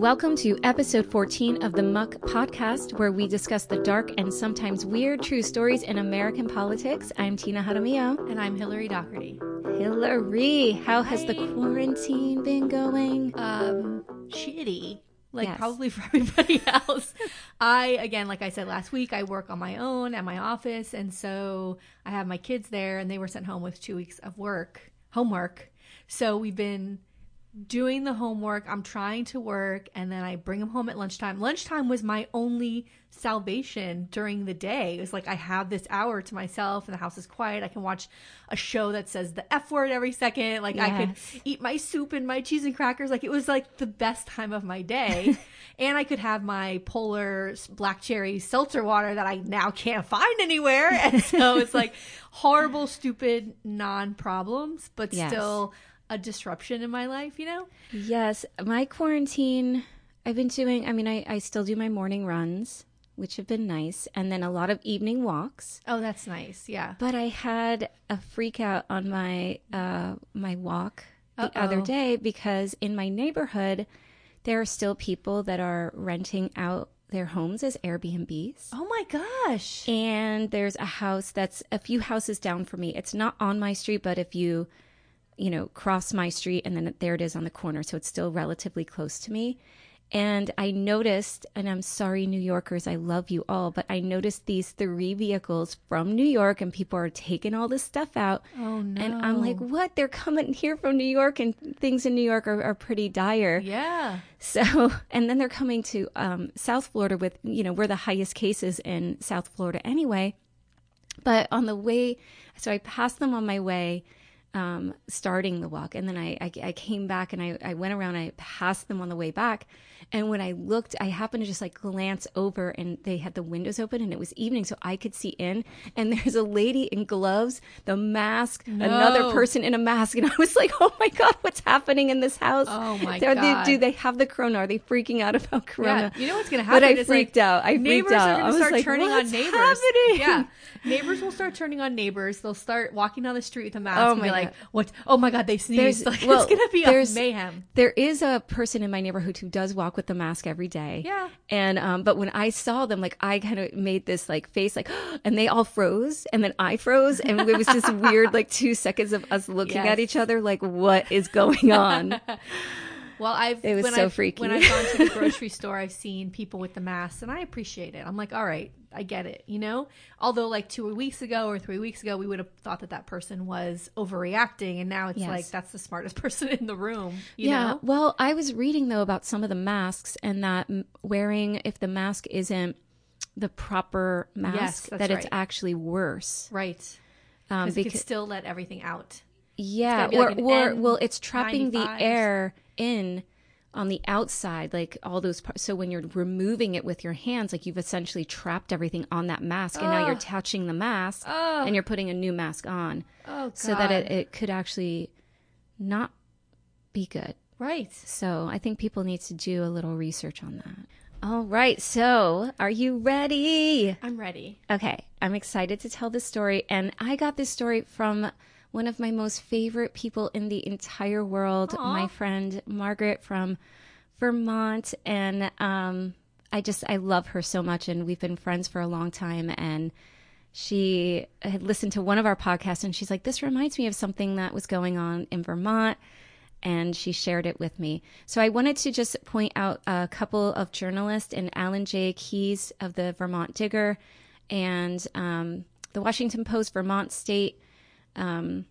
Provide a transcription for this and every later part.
Welcome to episode 14 of the Muck podcast, where we discuss the dark and sometimes weird true stories in American politics. I'm Tina Jaramillo. And I'm Hillary Doherty. Hillary, how has the quarantine been going? Um, shitty. Like Yes. probably for everybody else. I, again, like I said last week, I work on my own at my office. And so I have my kids there and they were sent home with two weeks of work, homework. So we've been doing the homework. I'm trying to work and then I bring them home at lunchtime. Lunchtime was my only salvation during the day. It was like I have this hour to myself and the house is quiet. I can watch a show that says the F word every second. Like I could eat my soup and my cheese and crackers. Like it was like the best time of my day. and I could have my polar black cherry seltzer water that I now can't find anywhere. And so it's like horrible, stupid non problems, but Yes. still a disruption in my life, you know? Yes, my quarantine, I've been doing, I mean, I, I still do my morning runs, which have been nice, and then a lot of evening walks. Oh, that's nice. Yeah. But I had a freak out on my uh, my walk the Uh-oh. other day because in my neighborhood there are still people that are renting out their homes as Airbnbs. Oh my gosh. And there's a house that's a few houses down from me. It's not on my street, but if you you know cross my street and then there it is on the corner, so it's still relatively close to me. And I noticed, and I'm sorry, New Yorkers, I love you all, but I noticed these three vehicles from New York and people are taking all this stuff out. Oh no. And I'm like, what? They're coming here from New York and things in New York are, are pretty dire. yeah. So, and then they're coming to um, South Florida with, you know, we're the highest cases in South Florida anyway. But on the way, so I passed them on my way, um, starting the walk. And then I, I, I came back and I, I went around, I passed them on the way back. And when I looked, I happened to just like glance over and they had the windows open and it was evening. So I could see in. And there's a lady in gloves, the mask, another person in a mask. And I was like, oh my God, what's happening in this house? Oh my they- God. do they have the corona? Are they freaking out about corona? Yeah, you know what's gonna happen? But I freaked like, out. I freaked neighbors out. are I gonna was start like, turning on neighbors. happening?" Yeah, neighbors will start turning on neighbors. They'll start walking down the street with a mask Oh my like. "What? Oh my god, they sneezed!" There's- Like, well, it's gonna be a mayhem. There is a person in my neighborhood who does walk with the mask every day. Yeah. And um, but when I saw them, like I kind of made this like face, like, and they all froze, and then I froze, and it was just weird like two seconds of us looking Yes. at each other, like, what is going on? Well, I've It was when so I've, freaky. when I've gone to the grocery store, I've seen people with the masks, and I appreciate it. I'm like, all right, I get it, you know. Although, like two weeks ago or three weeks ago, we would have thought that that person was overreacting, and now it's Yes. like that's the smartest person in the room. You yeah. know? Well, I was reading though about some of the masks and that wearing if the mask isn't the proper mask, that's that it's right. actually worse. right? Um, Because you could still let everything out. Yeah, or like or well, it's trapping the N95 or air in on the outside, like all those parts. So when you're removing it with your hands, like you've essentially trapped everything on that mask, and now you're touching the mask, Ugh. and you're putting a new mask on, Oh, so that it, it could actually not be good. right. So I think people need to do a little research on that. All right, so are you ready? I'm ready. Okay, I'm excited to tell this story. And I got this story from one of my most favorite people in the entire world, my friend Margaret from Vermont. And um, I just, I love her so much. And we've been friends for a long time. And she had listened to one of our podcasts and she's like, This reminds me of something that was going on in Vermont. And she shared it with me. So I wanted to just point out a couple of journalists and Alan J. Keays of the Vermont Digger and um, the Washington Post, Vermont State. Um,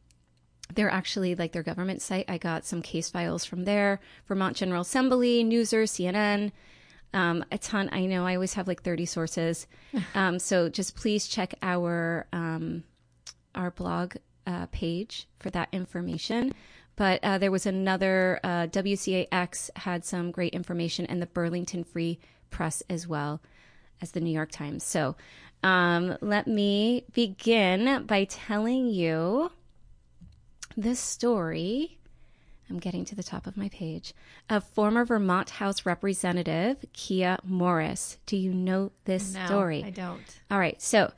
they're actually like their government site. I got some case files from there. Vermont General Assembly, Newser, CNN, um, a ton. I know I always have like 30 sources. Um, so just please check our um, our blog uh, page for that information. But uh, there was another uh, WCAX had some great information, and the Burlington Free Press as well as the New York Times. So um, let me begin by telling you this story. I'm getting to the top of my page. Of former Vermont House Representative Kiah Morris. Do you know this No, story? I don't. All right. So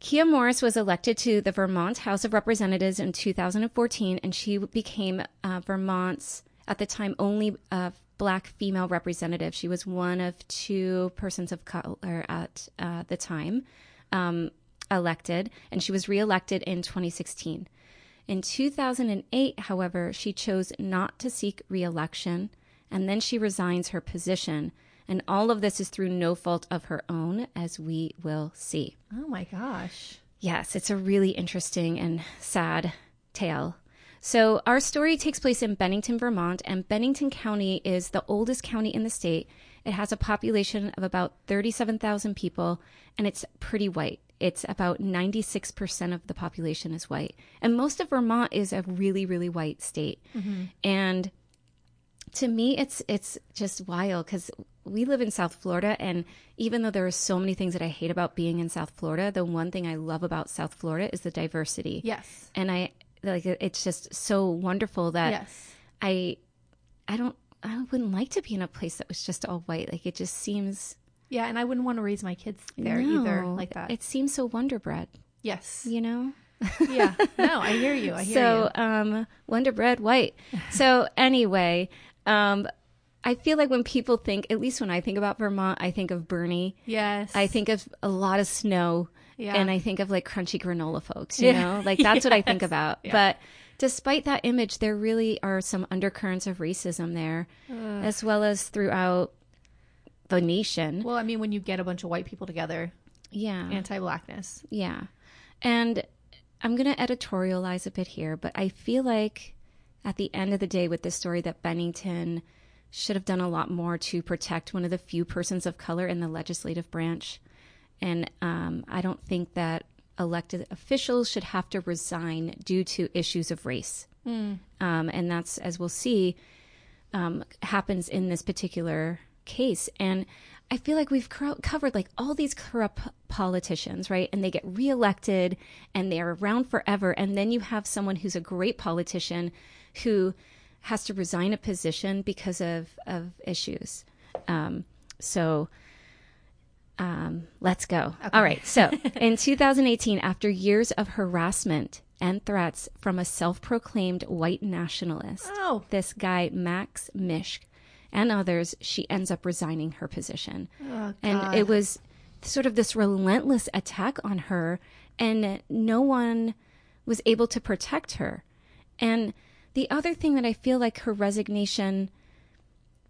Kiah Morris was elected to the Vermont House of Representatives in 2014, and she became uh, Vermont's, at the time, only uh, black female representative. She was one of two persons of color at uh, the time um, elected, and she was reelected in 2016. In 2008, however, she chose not to seek reelection, and then she resigns her position. And all of this is through no fault of her own, as we will see. Oh my gosh. Yes, it's a really interesting and sad tale. So, our story takes place in Bennington, Vermont, and Bennington County is the oldest county in the state. It has a population of about 37,000 people, and it's pretty white. It's about 96% of the population is white. And most of Vermont is a really, really white state. Mm-hmm. And to me it's it's just wild because we live in south florida and even though there are so many things that i hate about being in south florida the one thing i love about south florida is the diversity Yes. and i like it's just so wonderful that Yes. i i don't i wouldn't like to be in a place that was just all white like it just seems Yeah, and I wouldn't want to raise my kids there either like that. it seems so wonder bread yes. you know Yeah. No, I hear you. I hear you. so um wonder bread white so anyway um i feel like when people think at least when i think about vermont i think of bernie. Yes. i think of a lot of snow Yeah. and i think of like crunchy granola folks you Yeah. know like that's what i think about Yeah. but despite that image there really are some undercurrents of racism there as well as throughout the nation Well, I mean, when you get a bunch of white people together, yeah anti-blackness. Yeah. And I'm going to editorialize a bit here, but I feel like at the end of the day with this story that Bennington should have done a lot more to protect one of the few persons of color in the legislative branch. And um, I don't think that elected officials should have to resign due to issues of race. Um, and that's, as we'll see, um, happens in this particular case. And I feel like we've cro- covered like all these corrupt politicians, right? And they get reelected and they're around forever. And then you have someone who's a great politician who has to resign a position because of, of issues. Um, so um, let's go. All right. So in 2018, after years of harassment and threats from a self proclaimed white nationalist, Oh. this guy, Max Misch, and others, she ends up resigning her position. Oh, and it was sort of this relentless attack on her, and no one was able to protect her. And the other thing that I feel like her resignation,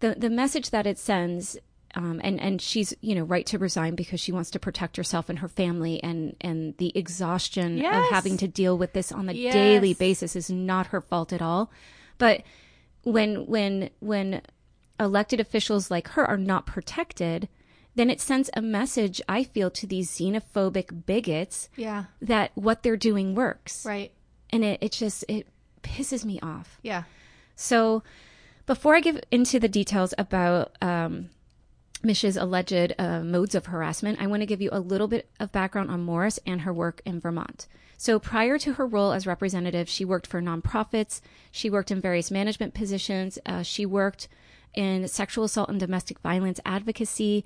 the the message that it sends, um, and and she's you know right to resign because she wants to protect herself and her family, and and the exhaustion Yes. of having to deal with this on a Yes. daily basis is not her fault at all. But when when when elected officials like her are not protected, then it sends a message I feel to these xenophobic bigots Yeah. that what they're doing works. Right. And it, it just it pisses me off. Yeah. So, before I give into the details about um, Misch's alleged uh, modes of harassment, I want to give you a little bit of background on Morris and her work in Vermont. So, prior to her role as representative, she worked for nonprofits, she worked in various management positions, uh, she worked in sexual assault and domestic violence advocacy,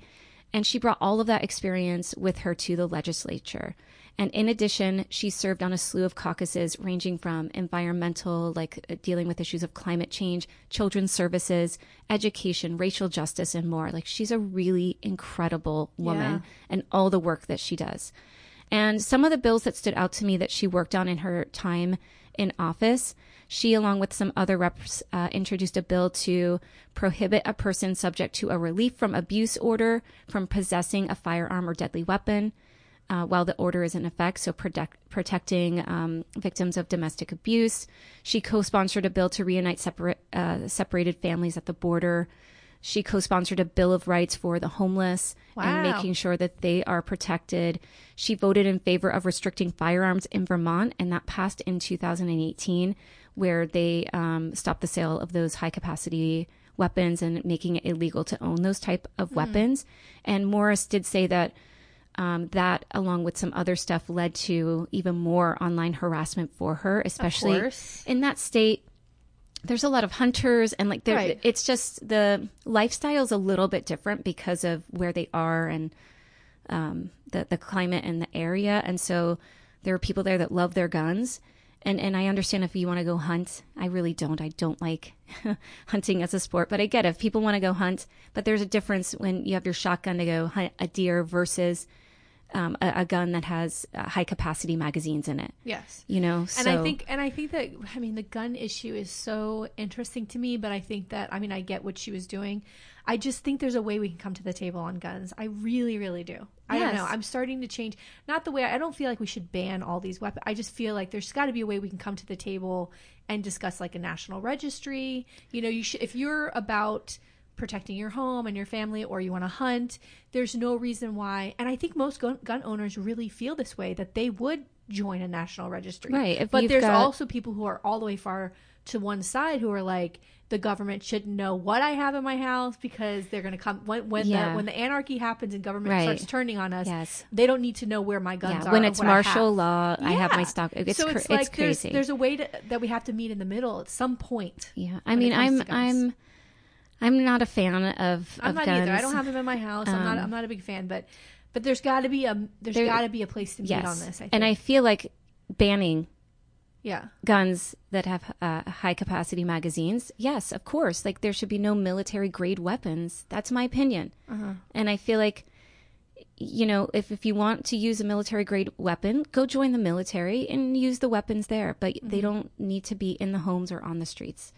and she brought all of that experience with her to the legislature. And in addition, she served on a slew of caucuses ranging from environmental, like uh, dealing with issues of climate change, children's services, education, racial justice, and more. Like she's a really incredible woman Yeah. and all the work that she does. And some of the bills that stood out to me that she worked on in her time in office, she, along with some other reps, uh, introduced a bill to prohibit a person subject to a relief from abuse order from possessing a firearm or deadly weapon uh, while the order is in effect, so protect, protecting um, victims of domestic abuse. She co-sponsored a bill to reunite separate, uh, separated families at the border. She co-sponsored a bill of rights for the homeless and making sure that they are protected. She voted in favor of restricting firearms in Vermont, and that passed in 2018, where they um, stopped the sale of those high-capacity weapons and making it illegal to own those type of weapons. And Morris did say that um, that, along with some other stuff, led to even more online harassment for her, especially in that state. There's a lot of hunters, and like, Right. it's just the lifestyle is a little bit different because of where they are and um, the the climate and the area, and so there are people there that love their guns, and and I understand if you want to go hunt. I really don't. I don't like hunting as a sport, but I get it. If people want to go hunt, but there's a difference when you have your shotgun to go hunt a deer versus um, a, a, gun that has uh, high capacity magazines in it. Yes, you know. So. And I think, and I think that I mean the gun issue is so interesting to me. But I think that I mean I get what she was doing. I just think there's a way we can come to the table on guns. I really, really do. I yes. don't know. I'm starting to change. Not the way I don't feel like we should ban all these weapons. I just feel like there's got to be a way we can come to the table and discuss like a national registry. You know, you should if you're about protecting your home and your family or you want to hunt, there's no reason why. And I think most gun, gun owners really feel this way that they would join a national registry. Right. If but there's got... also people who are all the way far to one side who are like the government shouldn't know what I have in my house because they're going to come when when yeah. the when the anarchy happens and government right. starts turning on us. Yes. they don't need to know where my guns yeah. are. When it's martial law, yeah. I have my stock. It's so it's, cr- like it's crazy. There's, there's, a way to, that we have to meet in the middle at some point. Yeah, I mean, I'm I'm I'm not a fan of. I'm of not guns. either. I don't have them in my house. Um, I'm not. I'm not a big fan, but but there's got to be a there's there, got to be a place to meet yes. on this. I and I feel like banning yeah guns that have uh, high capacity magazines yes of course like there should be no military grade weapons that's my opinion uh-huh. and i feel like you know if, if you want to use a military grade weapon go join the military and use the weapons there but mm-hmm. they don't need to be in the homes or on the streets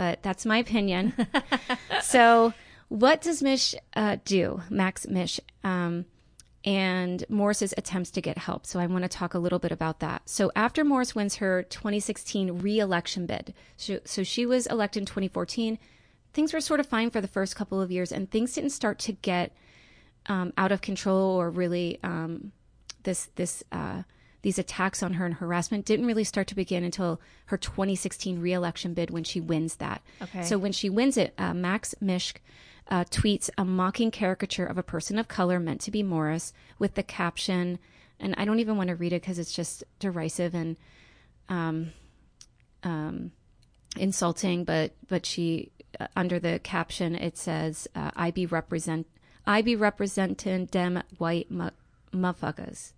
but that's my opinion so what does Misch uh, do max Misch um, and Morris's attempts to get help. So I want to talk a little bit about that. So after Morris wins her 2016 re-election bid, so, so she was elected in 2014. Things were sort of fine for the first couple of years, and things didn't start to get um, out of control or really um, this this uh, these attacks on her and harassment didn't really start to begin until her 2016 re-election bid when she wins that. Okay. So when she wins it, uh, Max Misch uh, tweets a mocking caricature of a person of color meant to be Morris with the caption, and I don't even want to read it because it's just derisive and um, um, insulting. But but she uh, under the caption it says, uh, "I be represent I be representing them white mu- motherfuckers."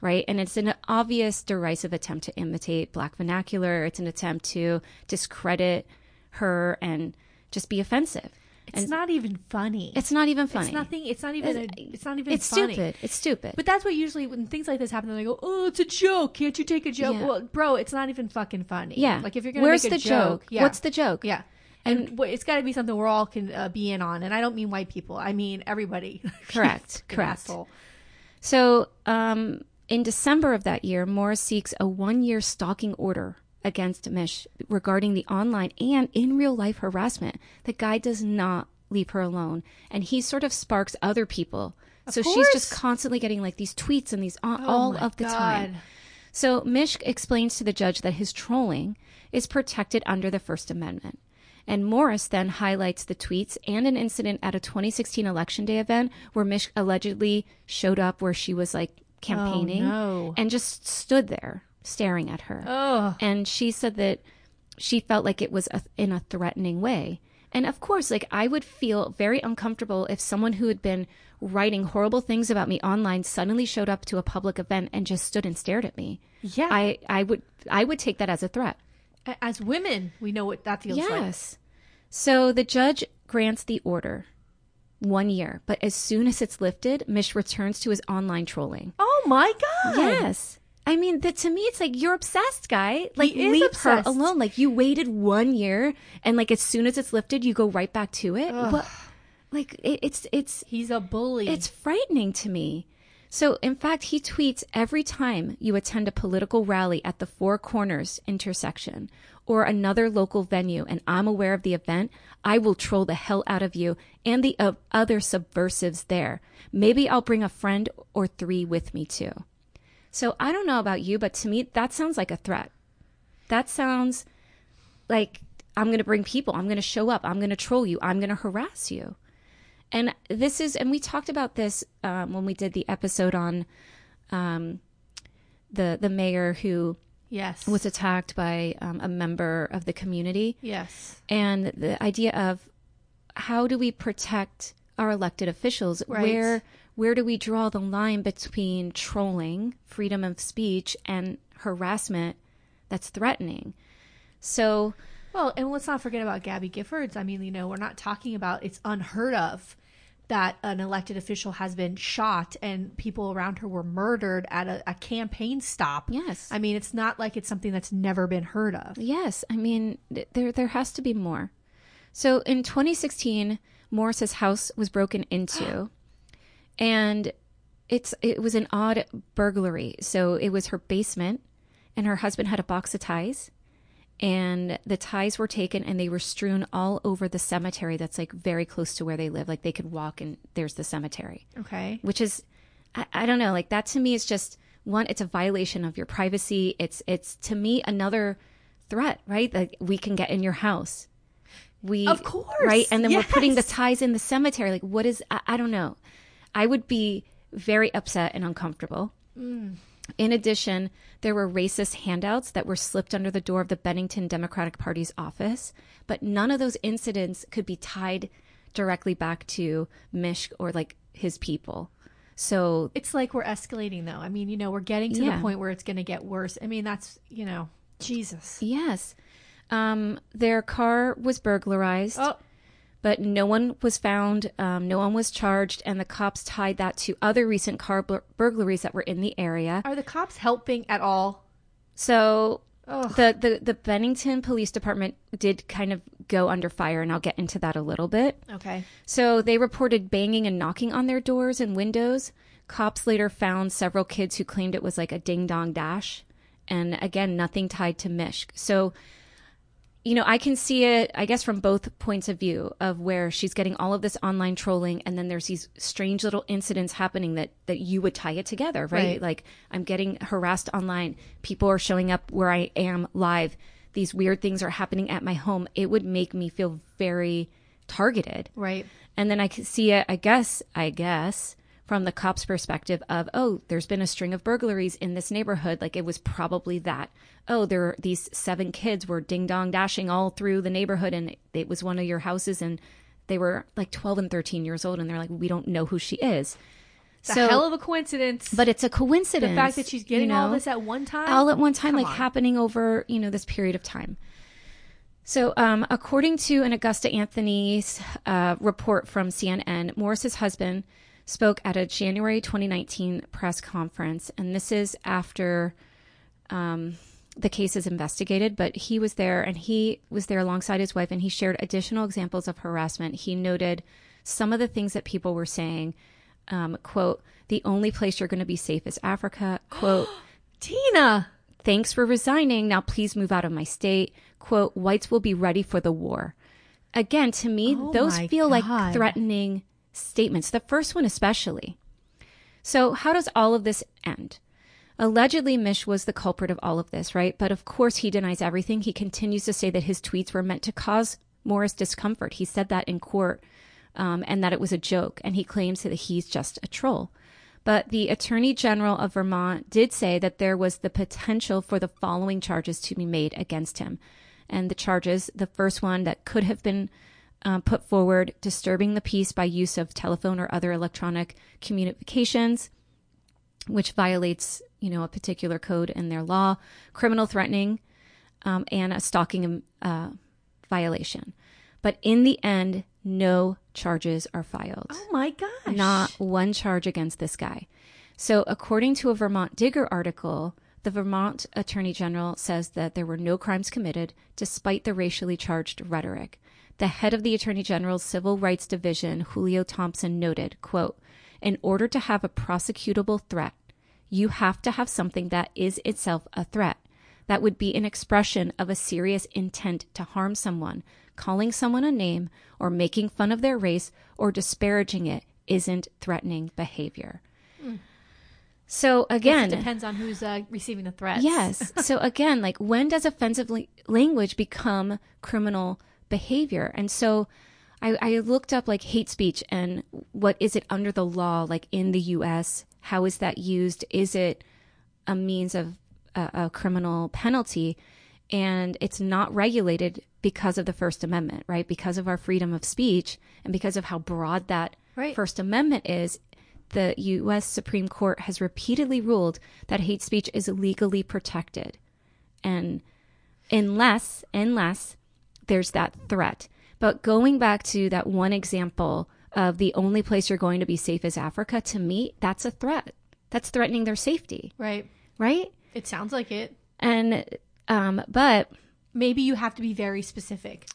Right. And it's an obvious derisive attempt to imitate black vernacular. It's an attempt to discredit her and just be offensive. It's and not even funny. It's not even funny. It's nothing. It's not even. It's, a, it's not even. It's funny. stupid. It's stupid. But that's what usually when things like this happen, they go, "Oh, it's a joke. Can't you take a joke?" Yeah. Well, bro, it's not even fucking funny. Yeah. Like if you're gonna where's make the a joke, joke? Yeah. What's the joke? Yeah. And, and it's got to be something we're all can uh, be in on, and I don't mean white people. I mean everybody. Correct. Correct. So, um, in December of that year, Morris seeks a one-year stalking order against Misch regarding the online and in real life harassment. The guy does not leave her alone. And he sort of sparks other people. Of so course. she's just constantly getting like these tweets and these all, oh all of the God. time. So Misch explains to the judge that his trolling is protected under the First Amendment. And Morris then highlights the tweets and an incident at a 2016 election day event where Misch allegedly showed up where she was like campaigning oh, no. and just stood there staring at her. Oh. And she said that she felt like it was a, in a threatening way. And of course, like I would feel very uncomfortable if someone who had been writing horrible things about me online suddenly showed up to a public event and just stood and stared at me. Yeah. I, I would I would take that as a threat. As women, we know what that feels yes. like. Yes. So the judge grants the order one year, but as soon as it's lifted, Misch returns to his online trolling. Oh my god. Yes. I mean, that to me, it's like you're obsessed, guy. Like, leave obsessed. her alone. Like, you waited one year, and like as soon as it's lifted, you go right back to it. What? Like, it, it's it's he's a bully. It's frightening to me. So, in fact, he tweets every time you attend a political rally at the Four Corners intersection or another local venue, and I'm aware of the event, I will troll the hell out of you and the uh, other subversives there. Maybe I'll bring a friend or three with me too. So I don't know about you, but to me, that sounds like a threat. That sounds like I'm going to bring people, I'm going to show up, I'm going to troll you, I'm going to harass you. And this is, and we talked about this um, when we did the episode on um, the the mayor who yes was attacked by um, a member of the community. Yes, and the idea of how do we protect our elected officials? Right. Where where do we draw the line between trolling, freedom of speech, and harassment that's threatening. So, well, and let's not forget about Gabby Giffords. I mean, you know, we're not talking about it's unheard of that an elected official has been shot and people around her were murdered at a, a, campaign stop. Yes. I mean, it's not like it's something that's never been heard of. Yes. I mean, there there has to be more. So in 2016, Morris's house was broken into and it's it was an odd burglary. So it was her basement and her husband had a box of ties and the ties were taken and they were strewn all over the cemetery that's like very close to where they live. Like they could walk and there's the cemetery. Okay. Which is I, I, don't know. Like that to me is just one it's a violation of your privacy. It's it's to me another threat right? Like we can get in your house. We of course. Right? And then yes. we're putting the ties in the cemetery. Like what is i, I don't know. I would be very upset and uncomfortable. Mm. In addition, there were racist handouts that were slipped under the door of the Bennington Democratic Party's office, but none of those incidents could be tied directly back to Misch or like his people. So it's like we're escalating though. I mean, you know, we're getting to yeah. the point where it's going to get worse. I mean, that's, you know, Jesus. Yes. Um, their car was burglarized. Oh but no one was found, um, no one was charged, and the cops tied that to other recent car bur- burglaries that were in the area. Are the cops helping at all? So the, the the Bennington Police Department did kind of go under fire, and I'll get into that a little bit. Okay. So they reported banging and knocking on their doors and windows. Cops later found several kids who claimed it was like a ding dong dash, and again, nothing tied to Misch. So you know, I can see it, I guess, from both points of view of where she's getting all of this online trolling, and then there's these strange little incidents happening that that you would tie it together, right? right? Like I'm getting harassed online, people are showing up where I am live, these weird things are happening at my home. It would make me feel very targeted, right? And then I could see it, I guess, I guess, from the cops' perspective of, oh, there's been a string of burglaries in this neighborhood. Like it was probably that. Oh, there were these seven kids were ding dong dashing all through the neighborhood and it was one of your houses and they were like 12 and 13 years old and they're like, we don't know who she is. It's so, a hell of a coincidence. But it's a coincidence. The fact that she's getting you know, all this at one time. All at one time, Come like on. happening over, you know, this period of time. So, um, according to an Augusta Anthony's uh, report from CNN, Morris's husband spoke at a January 2019 press conference, and this is after um, the case is investigated. But he was there, and he was there alongside his wife, and he shared additional examples of harassment. He noted some of the things that people were saying. Um, quote, the only place you're going to be safe is Africa. Quote, Tina, thanks for resigning. Now please move out of my state. Quote, whites will be ready for the war. Again, to me, oh those feel God. like threatening statements, the first one especially. So, how does all of this end? Allegedly, Misch was the culprit of all of this, right? But of course, he denies everything. He continues to say that his tweets were meant to cause Morris discomfort. He said that in court um, and that it was a joke. And he claims that he's just a troll. But the Attorney General of Vermont did say that there was the potential for the following charges to be made against him. And the charges, the first one that could have been um, put forward disturbing the peace by use of telephone or other electronic communications, which violates, you know, a particular code in their law, criminal threatening, um, and a stalking uh, violation. But in the end, no charges are filed. Oh my gosh. Not one charge against this guy. So, according to a Vermont Digger article, the Vermont Attorney General says that there were no crimes committed despite the racially charged rhetoric. The head of the Attorney General's Civil Rights Division, Julio Thompson, noted, quote, in order to have a prosecutable threat, you have to have something that is itself a threat. That would be an expression of a serious intent to harm someone. Calling someone a name or making fun of their race or disparaging it isn't threatening behavior. Mm. So again, it depends on who's uh, receiving the threat. Yes. so again, like when does offensive la- language become criminal behavior. And so I, I looked up like hate speech and what is it under the law, like in the US? How is that used? Is it a means of a, a criminal penalty? And it's not regulated because of the First Amendment, right? Because of our freedom of speech and because of how broad that right. First Amendment is, the U.S. Supreme Court has repeatedly ruled that hate speech is legally protected and unless unless there's that threat. But going back to that one example of the only place you're going to be safe is Africa, to me, that's a threat. That's threatening their safety, Right. right? It sounds like it. And um, but Maybe you have to be very specific.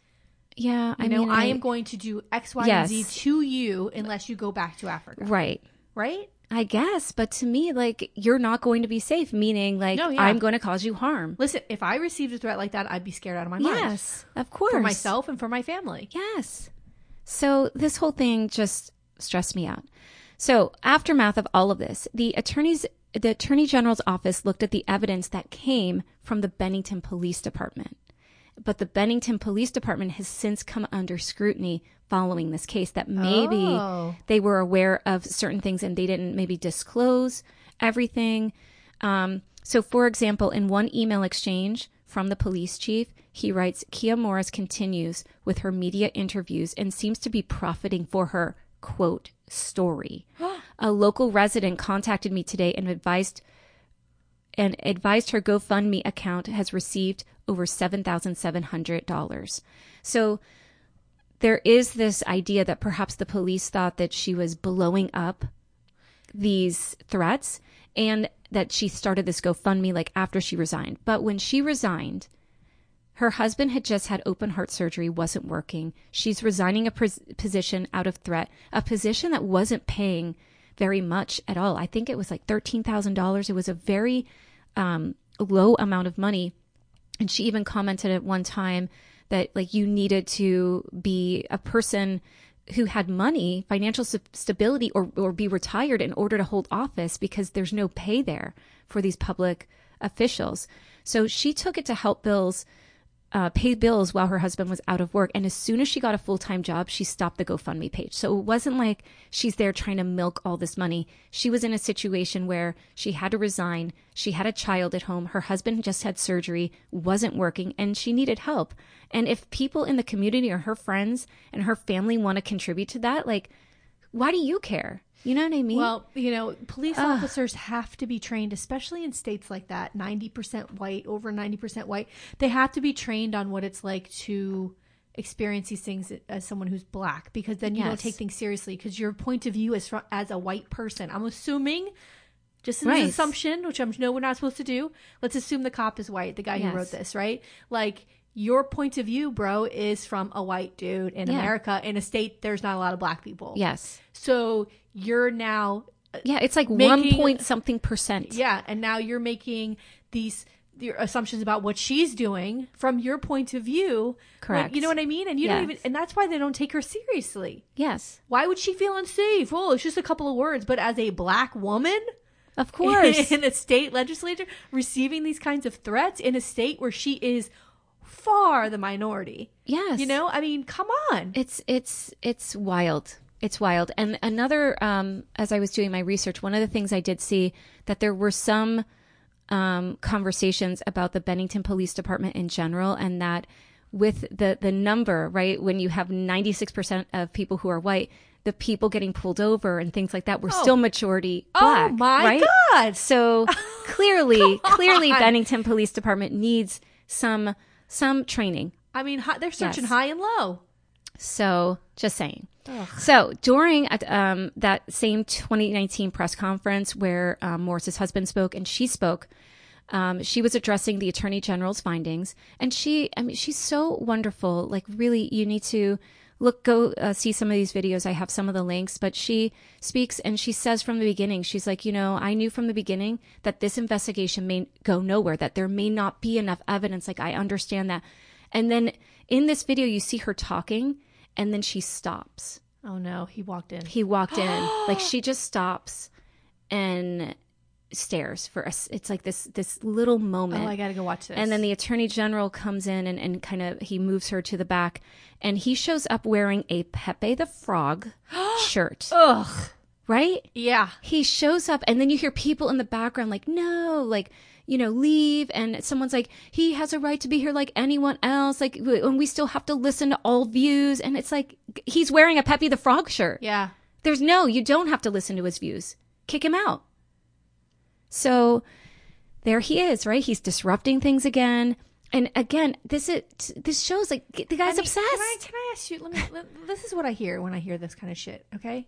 yeah, You I know, mean, I, am going to do X, Y, Yes. and Z to you unless you go back to Africa. right. Right? I guess, but to me, like you're not going to be safe, meaning like No, yeah. I'm going to cause you harm. Listen, if I received a threat like that, I'd be scared out of my mind. Yes, of course. For myself and for my family. Yes. So this whole thing just stressed me out. So aftermath of all of this, the attorneys, the attorney general's office looked at the evidence that came from the Bennington Police Department. But the Bennington Police Department has since come under scrutiny following this case that maybe Oh. they were aware of certain things and they didn't maybe disclose everything. Um, so, for example, in one email exchange from the police chief, he writes Kiah Morris continues with her media interviews and seems to be profiting for her quote story. A local resident contacted me today and advised and advised her GoFundMe account has received over $7,700. So there is this idea that perhaps the police thought that she was blowing up these threats and that she started this GoFundMe like after she resigned. But when she resigned, her husband had just had open heart surgery, wasn't working. She's resigning a pos- position out of threat, a position that wasn't paying very much at all. I think it was like $13,000. It was a very um, low amount of money. And she even commented at one time that like you needed to be a person who had money, financial stability, or, or be retired in order to hold office because there's no pay there for these public officials. So she took it to help bills uh, pay bills while her husband was out of work. And as soon as she got a full time job, she stopped the GoFundMe page. So it wasn't like she's there trying to milk all this money. She was in a situation where she had to resign. She had a child at home. Her husband just had surgery, wasn't working, and she needed help. And if people in the community or her friends and her family want to contribute to that, like, why do you care? You know what I mean? Well, you know, police officers have to be trained, especially in states like that, 90% white, over 90% white. They have to be trained on what it's like to experience these things as someone who's black because then you don't take things seriously because your point of view is from, as a white person. I'm assuming, just an Right. assumption, which I'm know we're not supposed to do. Let's assume the cop is white, the guy Yes. who wrote this, right? Like, your point of view, bro, is from a white dude in Yeah. America in a state there's not a lot of black people. yes. So you're now uh, Yeah, it's like Making- one point something percent. yeah, and now you're making these your assumptions about what she's doing from your point of view. Like, Correct. you know what I mean? And you don't even and that's why they don't take her seriously. Yes. Why would she feel unsafe? Oh, it's just a couple of words, but as a black woman Of course. in a state legislature receiving these kinds of threats in a state where she is far the minority. yes. You know? I mean, come on. It's it's it's wild. It's wild. And another, um, as I was doing my research, one of the things I did see that there were some um, conversations about the Bennington Police Department in general, and that with the the number right when you have ninety six percent of people who are white, the people getting pulled over and things like that were still majority black. oh my right? god. So clearly, clearly. Bennington Police Department needs some some training I mean, they're searching Yes. high and low. So, just saying. So, during um, that same 2019 press conference where um, Morris's husband spoke and she spoke, um, she was addressing the attorney general's findings, and she, I mean, she's so wonderful. Like, really, you need to look, go uh, see some of these videos. I have some of the links, but she speaks and she says from the beginning, she's like, you know, I knew from the beginning that this investigation may go nowhere, that there may not be enough evidence. Like, I understand that. And then in this video, you see her talking, and then she stops Oh no, he walked in. he walked in like she just stops and stares for us. It's like this this little moment. Oh, I gotta go watch this. and then the attorney general comes in and, and kind of he moves her to the back. And he shows up wearing a pepe the frog shirt. Ugh, right? Yeah, he shows up and then you hear people in the background like no like you know leave. And someone's like he has a right to be here like anyone else. Like and we still have to listen to all views. And it's like he's wearing a pepe the frog shirt. Yeah. there's no, you don't have to listen to his views. Kick him out. So there he is, right? He's disrupting things again. And again, this is this shows like the guy's I mean, obsessed. Can I, can I ask you? Let me. let- this is what I hear when I hear this kind of shit. Okay,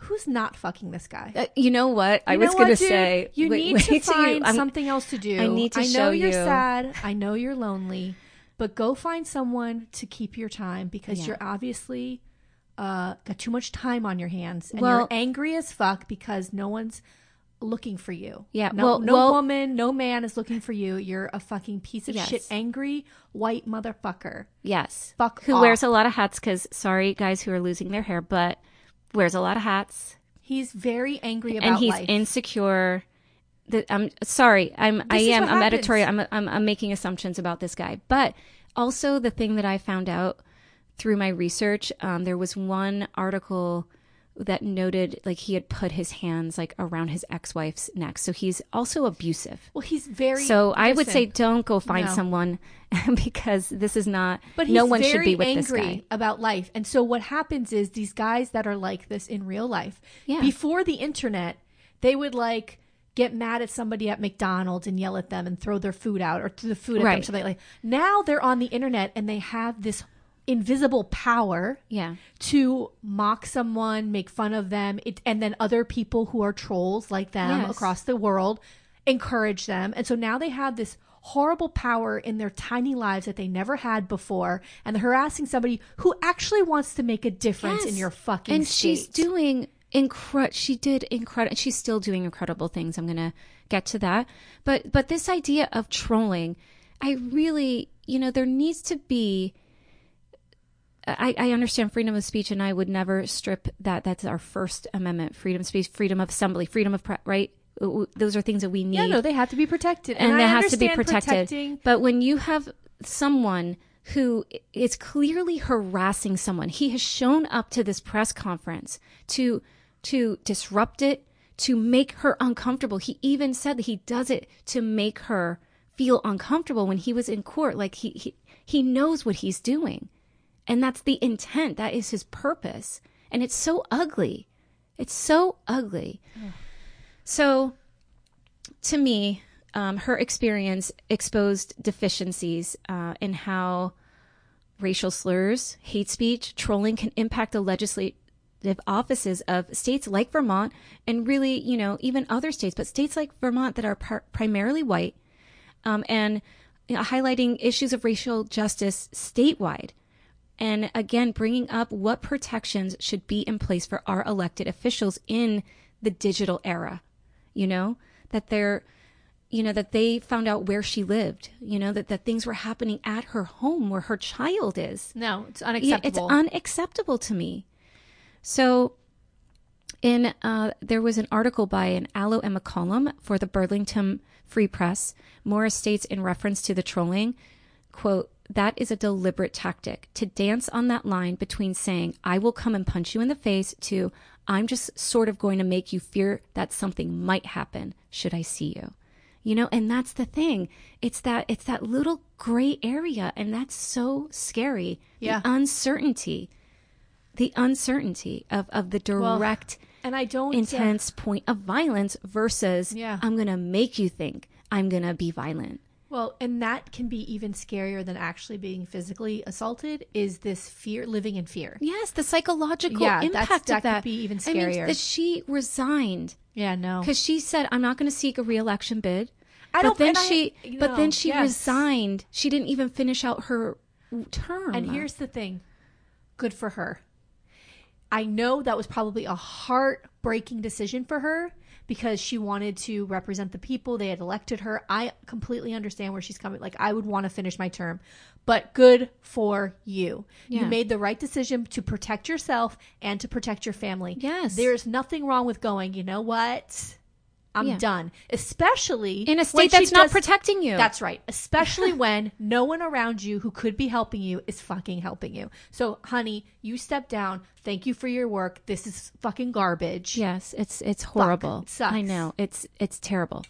who's not fucking this guy? Uh, you know what? I You was going to say you wait- need wait to till you- find something else to do. I need to I know you're you. sad. I know you're lonely, but go find someone to keep your time because Yeah. you're obviously uh, got too much time on your hands, and Well- you're angry as fuck because no one's looking for you. Yeah, no, well- no well- woman, no man is looking for you. You're a fucking piece of Yes. shit, angry white motherfucker. Yes. Fuck Who off. wears a lot of hats because, sorry, guys who are losing their hair, but wears a lot of hats. He's very angry about and he's life. insecure. That I'm sorry. I'm I This is am I'm happens. editorial. I'm, I'm I'm making assumptions about this guy, but also the thing that I found out through my research, um, there was one article that noted like he had put his hands like around his ex-wife's neck, so he's also abusive. well, he's very. So I would say don't go find No. someone because this is not. But he's no one very should be with angry this guy. about life. And so what happens is these guys that are like this in real life, Yeah. before the internet, they would like get mad at somebody at McDonald's and yell at them and throw their food out or throw the food at them Right. something like now they're on the internet and they have this invisible power Yeah. to mock someone, make fun of them, it, and then other people who are trolls like them Yes. across the world encourage them. And so now they have this horrible power in their tiny lives that they never had before, and they're harassing somebody who actually wants to make a difference in your fucking and state. she's doing incredible she did incredible she's still doing incredible things i'm gonna get to that but but this idea of trolling i really you know there needs to be I, I understand freedom of speech and i would never strip that that's our first amendment freedom of speech freedom of assembly freedom of pre- right those are things that we need yeah, no, they have to be protected, and that has to be protected. protecting- But when you have someone who is clearly harassing someone, he has shown up to this press conference to to disrupt it, to make her uncomfortable. He even said that he does it to make her feel uncomfortable when he was in court. Like he he, he knows what he's doing. And that's the intent. That is his purpose. And it's so ugly. It's so ugly. So, to me, um, her experience exposed deficiencies uh, in how racial slurs, hate speech, trolling can impact the legislative offices of states like Vermont and really, you know, even other states, but states like Vermont that are par- primarily white um, and you know, highlighting issues of racial justice statewide. And again, bringing up what protections should be in place for our elected officials in the digital era. You know, that they're, you know, that they found out where she lived, you know, that, that things were happening at her home where her child is. no, it's Yeah, unacceptable. it's unacceptable to me. So, in uh, there was an article by an Allo Emma column for the Burlington Free Press. Morris states in reference to the trolling, "quote That is a deliberate tactic to dance on that line between saying I will come and punch you in the face to I'm just sort of going to make you fear that something might happen should I see you." You know, and that's the thing. It's that it's that little gray area, and that's so scary. Yeah. The uncertainty the uncertainty of, of the Well, direct and I don't intense point of violence versus Yeah. I'm going to make you think I'm going to be violent. Well, and that can be even scarier than actually being physically assaulted. Is this fear, living in fear? Yes, the psychological Yeah, impact that of could that. be even I mean, scarier. that she resigned Yeah, no. because she said, "I'm not going to seek a reelection bid." I but don't- then and I- she, but then she yes. resigned. She didn't even finish out her term. And here's the thing good for her. I know that was probably a heartbreaking decision for her because she wanted to represent the people. They had elected her. I completely understand where she's coming. Like, I would want to finish my term, but good for you. Yeah. You made the right decision to protect yourself and to protect your family. Yes. There's nothing wrong with going, you know what? I'm Yeah. done. Especially in a state that's not does- protecting you. that's right. Especially when no one around you who could be helping you is fucking helping you. So, honey, you step down. Thank you for your work. This is fucking garbage. Yes, it's it's horrible. It sucks. I know it's it's terrible.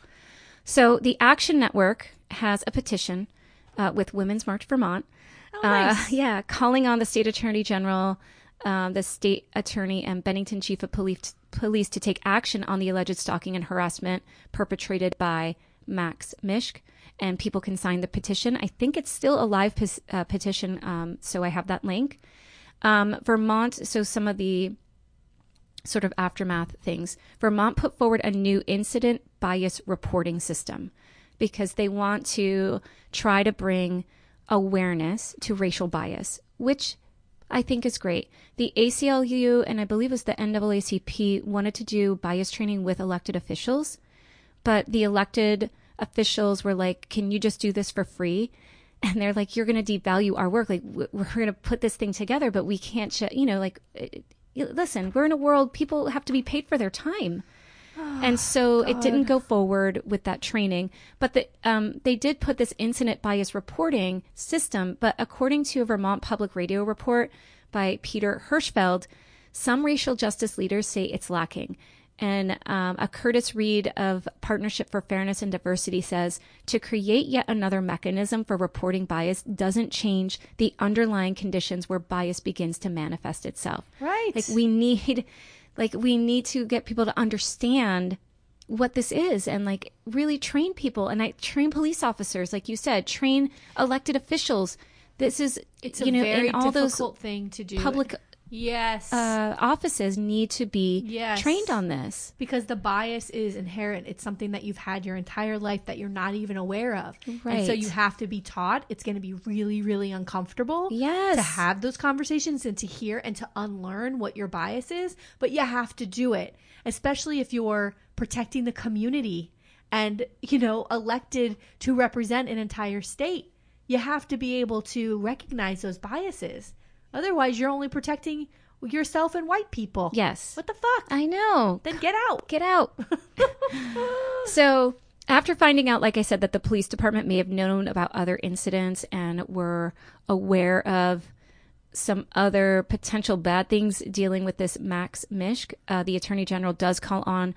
So the Action Network has a petition uh, with Women's March Vermont. Oh, Uh, yeah, calling on the state attorney general, um, the state attorney, and Bennington chief of police police to take action on the alleged stalking and harassment perpetrated by Max Misch, and people can sign the petition. I think it's still a live uh, petition, um, so I have that link. Um, Vermont, so some of the sort of aftermath things. Vermont put forward a new incident bias reporting system because they want to try to bring awareness to racial bias, which I think is great. The ACLU and I believe it was the NAACP wanted to do bias training with elected officials, but the elected officials were like, "Can you just do this for free?" And they're like, "You're going to devalue our work. Like we're going to put this thing together, but we can't. Sh-, you know, like listen, we're in a world people have to be paid for their time." And so God. it didn't go forward with that training. But the, um, they did put this incident bias reporting system. But according to a Vermont Public Radio report by Peter Hirschfeld, some racial justice leaders say it's lacking. And um, a Curtis Reed of Partnership for Fairness and Diversity says to create yet another mechanism for reporting bias doesn't change the underlying conditions where bias begins to manifest itself. Right. Like we need like we need to get people to understand what this is and like really train people. And I train police officers like you said train elected officials. This is it's you know very in all those thing to do. public yes. Uh, offices need to be yes. trained on this. Because the bias is inherent. It's something that you've had your entire life that you're not even aware of. Right and so you have to be taught. It's going to be really really uncomfortable yes. to have those conversations and to hear and to unlearn what your bias is but you have to do it especially if you're protecting the community and you know elected to represent an entire state. You have to be able to recognize those biases Otherwise, you're only protecting yourself and white people. Yes. What the fuck? I know. Then get out. Get out. so, after finding out, like I said, that the police department may have known about other incidents and were aware of some other potential bad things dealing with this Max Misch, uh, the attorney general does call on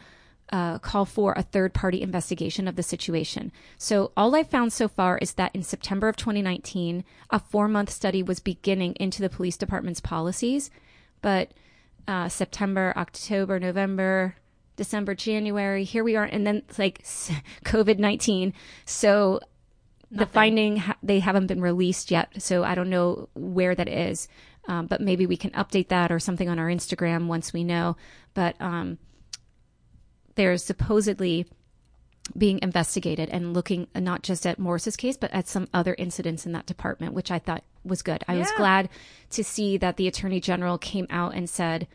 uh, call for a third party investigation of the situation. So, all I've found so far is that in September of 2019, a four month study was beginning into the police department's policies. But uh, September, October, November, December, January, here we are. And then like COVID 19. So, Nothing. the finding, they haven't been released yet. So, I don't know where that is. Um, but maybe we can update that or something on our Instagram once we know. But, um, there's supposedly being investigated and looking not just at Morris's case, but at some other incidents in that department, which I thought was good. I yeah. was glad to see that the attorney general came out and said,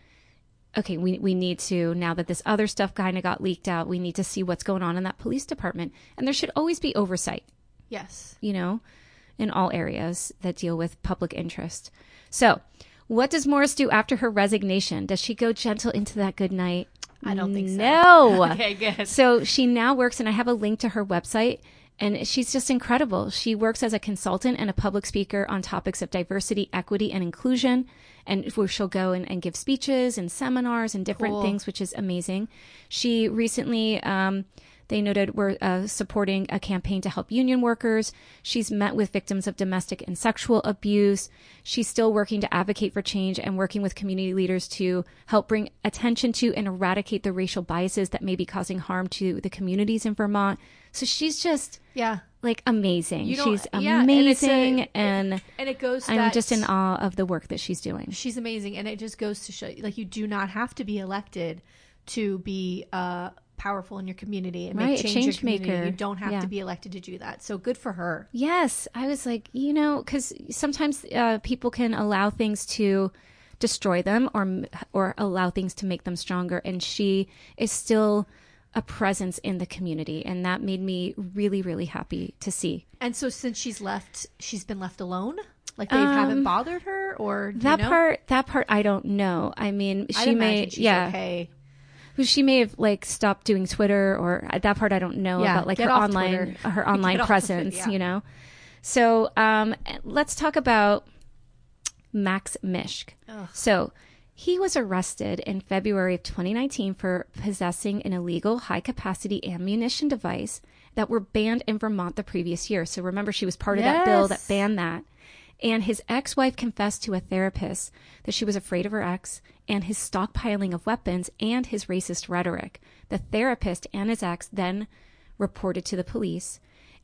okay, we, we need to, now that this other stuff kind of got leaked out, we need to see what's going on in that police department. And there should always be oversight. Yes. You know, in all areas that deal with public interest. So, what does Morris do after her resignation? Does she go gentle into that good night? I don't think so. No. okay, good. So she now works, and I have a link to her website. And she's just incredible. She works as a consultant and a public speaker on topics of diversity, equity, and inclusion. And where she'll go and, and give speeches and seminars and different cool. things, which is amazing. She recently um, they noted we're uh, supporting a campaign to help union workers. She's met with victims of domestic and sexual abuse. She's still working to advocate for change and working with community leaders to help bring attention to and eradicate the racial biases that may be causing harm to the communities in Vermont. So she's just yeah like amazing. She's amazing, yeah, and, a, and, and it goes. I'm just in awe of the work that she's doing. She's amazing, and it just goes to show like you do not have to be elected to be uh, powerful in your community and right, make change, change your community. maker. You don't have yeah. to be elected to do that. So good for her. Yes, I was like, you know, because sometimes uh, people can allow things to destroy them or or allow things to make them stronger, and she is still a presence in the community and that made me really really happy to see and so since she's left she's been left alone like they um, haven't bothered her or that you know? part that part i don't know i mean she may yeah okay she may have like stopped doing Twitter or that part I don't know yeah, about like her online Twitter. her online presence, yeah. you know. So um, let's talk about Max Misch. Ugh. So he was arrested in February of 2019 for possessing an illegal high capacity ammunition device that were banned in Vermont the previous year. So remember, she was part yes. of that bill that banned that. And his ex wife confessed to a therapist that she was afraid of her ex and his stockpiling of weapons and his racist rhetoric. The therapist and his ex then reported to the police.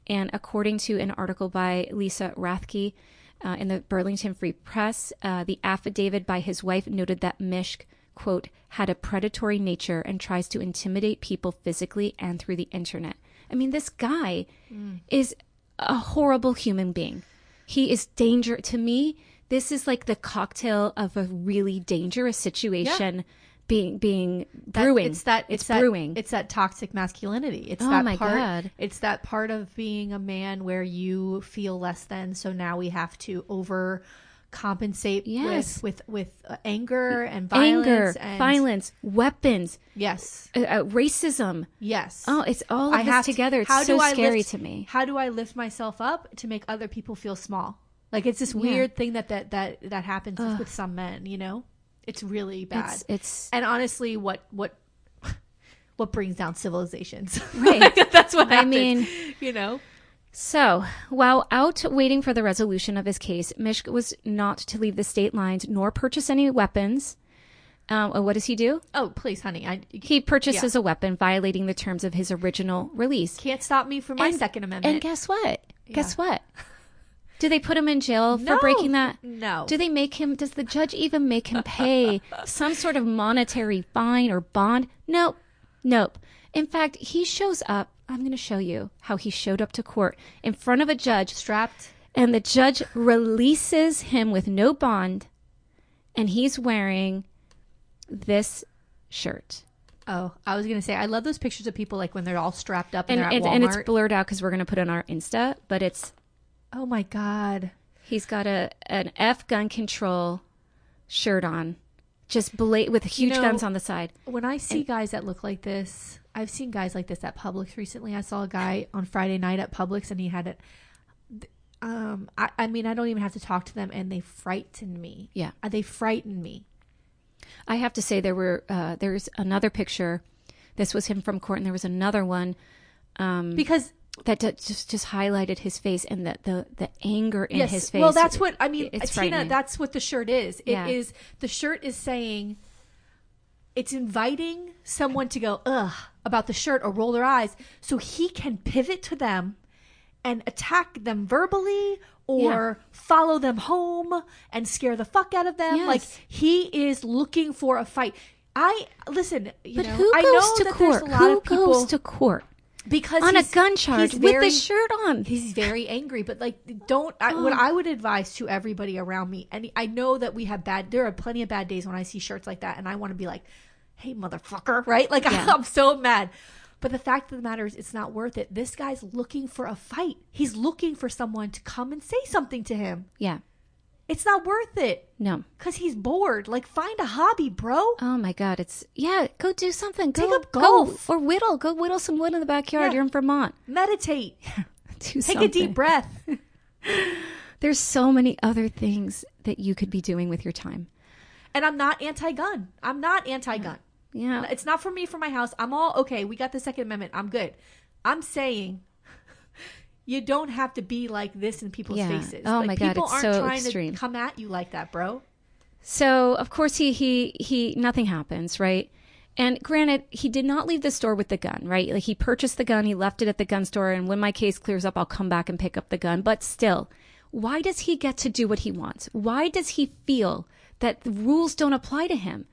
And according to an article by Lisa Rathke uh, in the Burlington Free Press, uh, the affidavit by his wife noted that Misch, quote, had a predatory nature and tries to intimidate people physically and through the internet. I mean, this guy mm. is a horrible human being. He is danger to me. This is like the cocktail of a really dangerous situation. Yeah being being brewing. It's that it's, it's brewing. That, it's that toxic masculinity. It's oh that my part, god! It's that part of being a man where you feel less than. So now we have to over compensate yes. with with, with uh, anger and violence, anger, and, violence, weapons. Yes, uh, uh, racism. Yes. Oh, it's all of I this together. It's so scary lift, to me. How do I lift myself up to make other people feel small? Like it's this Yeah. weird thing that that that that happens Ugh. with some men. You know, it's really bad. It's, it's and honestly, what what what brings down civilizations? Right. That's what I mean- you know. So, while out waiting for the resolution of his case, Misch was not to leave the state lines nor purchase any weapons. Um, uh, what does he do? Oh, please, honey, I He purchases a weapon, violating the terms of his original release. can't stop me from my And- Second Amendment. And guess what? Guess what? Do they put him in jail for No. breaking that? No. Do they make him? Does the judge even make him pay some sort of monetary fine or bond? Nope. Nope. In fact, he shows up. I'm going to show you how he showed up to court in front of a judge, strapped. and the judge releases him with no bond, and he's wearing this shirt. Oh, I was gonna say I love those pictures of people like when they're all strapped up and, And, they're at and, Walmart. and it's blurred out because we're going to put it on our Insta, but it's oh my god. He's got a an F gun control shirt on, just bla- with huge know- guns on the side. When I see guys that look like this, I've seen guys like this at Publix recently. I saw a guy on Friday night at Publix and he had it. Um, I, I mean, I don't even have to talk to them, and they frighten me. Yeah. Uh, they frighten me. I have to say there were uh, there's another picture. This was him from court, and there was another one um, Because that d- just just highlighted his face and the the, the anger in yes, his face. well, that's what I mean, It's Tina. That's what the shirt is. It is Yeah. the shirt is saying. It's inviting someone to go ugh about the shirt or roll their eyes, so he can pivot to them and attack them verbally or follow them home and scare the fuck out of them. Yes. Like he is looking for a fight. I listen. You But know, who I goes know to that court? There's a lot Who of people goes to court because on a gun charge he's with very- the shirt on? He's very angry, but like, don't. I, What Oh. I would advise to everybody around me, and I know that we have bad. There are plenty of bad days when I see shirts like that, and I want to be like, "Hey, motherfucker!" Right? Like, Yeah. I'm so mad. But the fact of the matter is, it's not worth it. This guy's looking for a fight. He's looking for someone to come and say something to him. Yeah, It's not worth it no. because he's bored. Like, find a hobby, bro. Oh my God! It's yeah. Go do something. Go Take up go golf. or whittle. Go whittle some wood in the backyard. Yeah. You're in Vermont. Meditate. Do Take something. a deep breath. There's so many other things that you could be doing with your time. And I'm not anti-gun. I'm not anti-gun. Yeah. It's not for me for my house. I'm all okay. We got the Second Amendment. I'm good. I'm saying you don't have to be like this in people's Yeah. faces. Oh like, my God, people it's aren't so trying extreme. to come at you like that, bro. So of course he he he nothing happens, right? And granted, he did not leave the store with the gun, right? Like he purchased the gun, he left it at the gun store, and when my case clears up, I'll come back and pick up the gun. But still, why does he get to do what he wants? Why does he feel that the rules don't apply to him?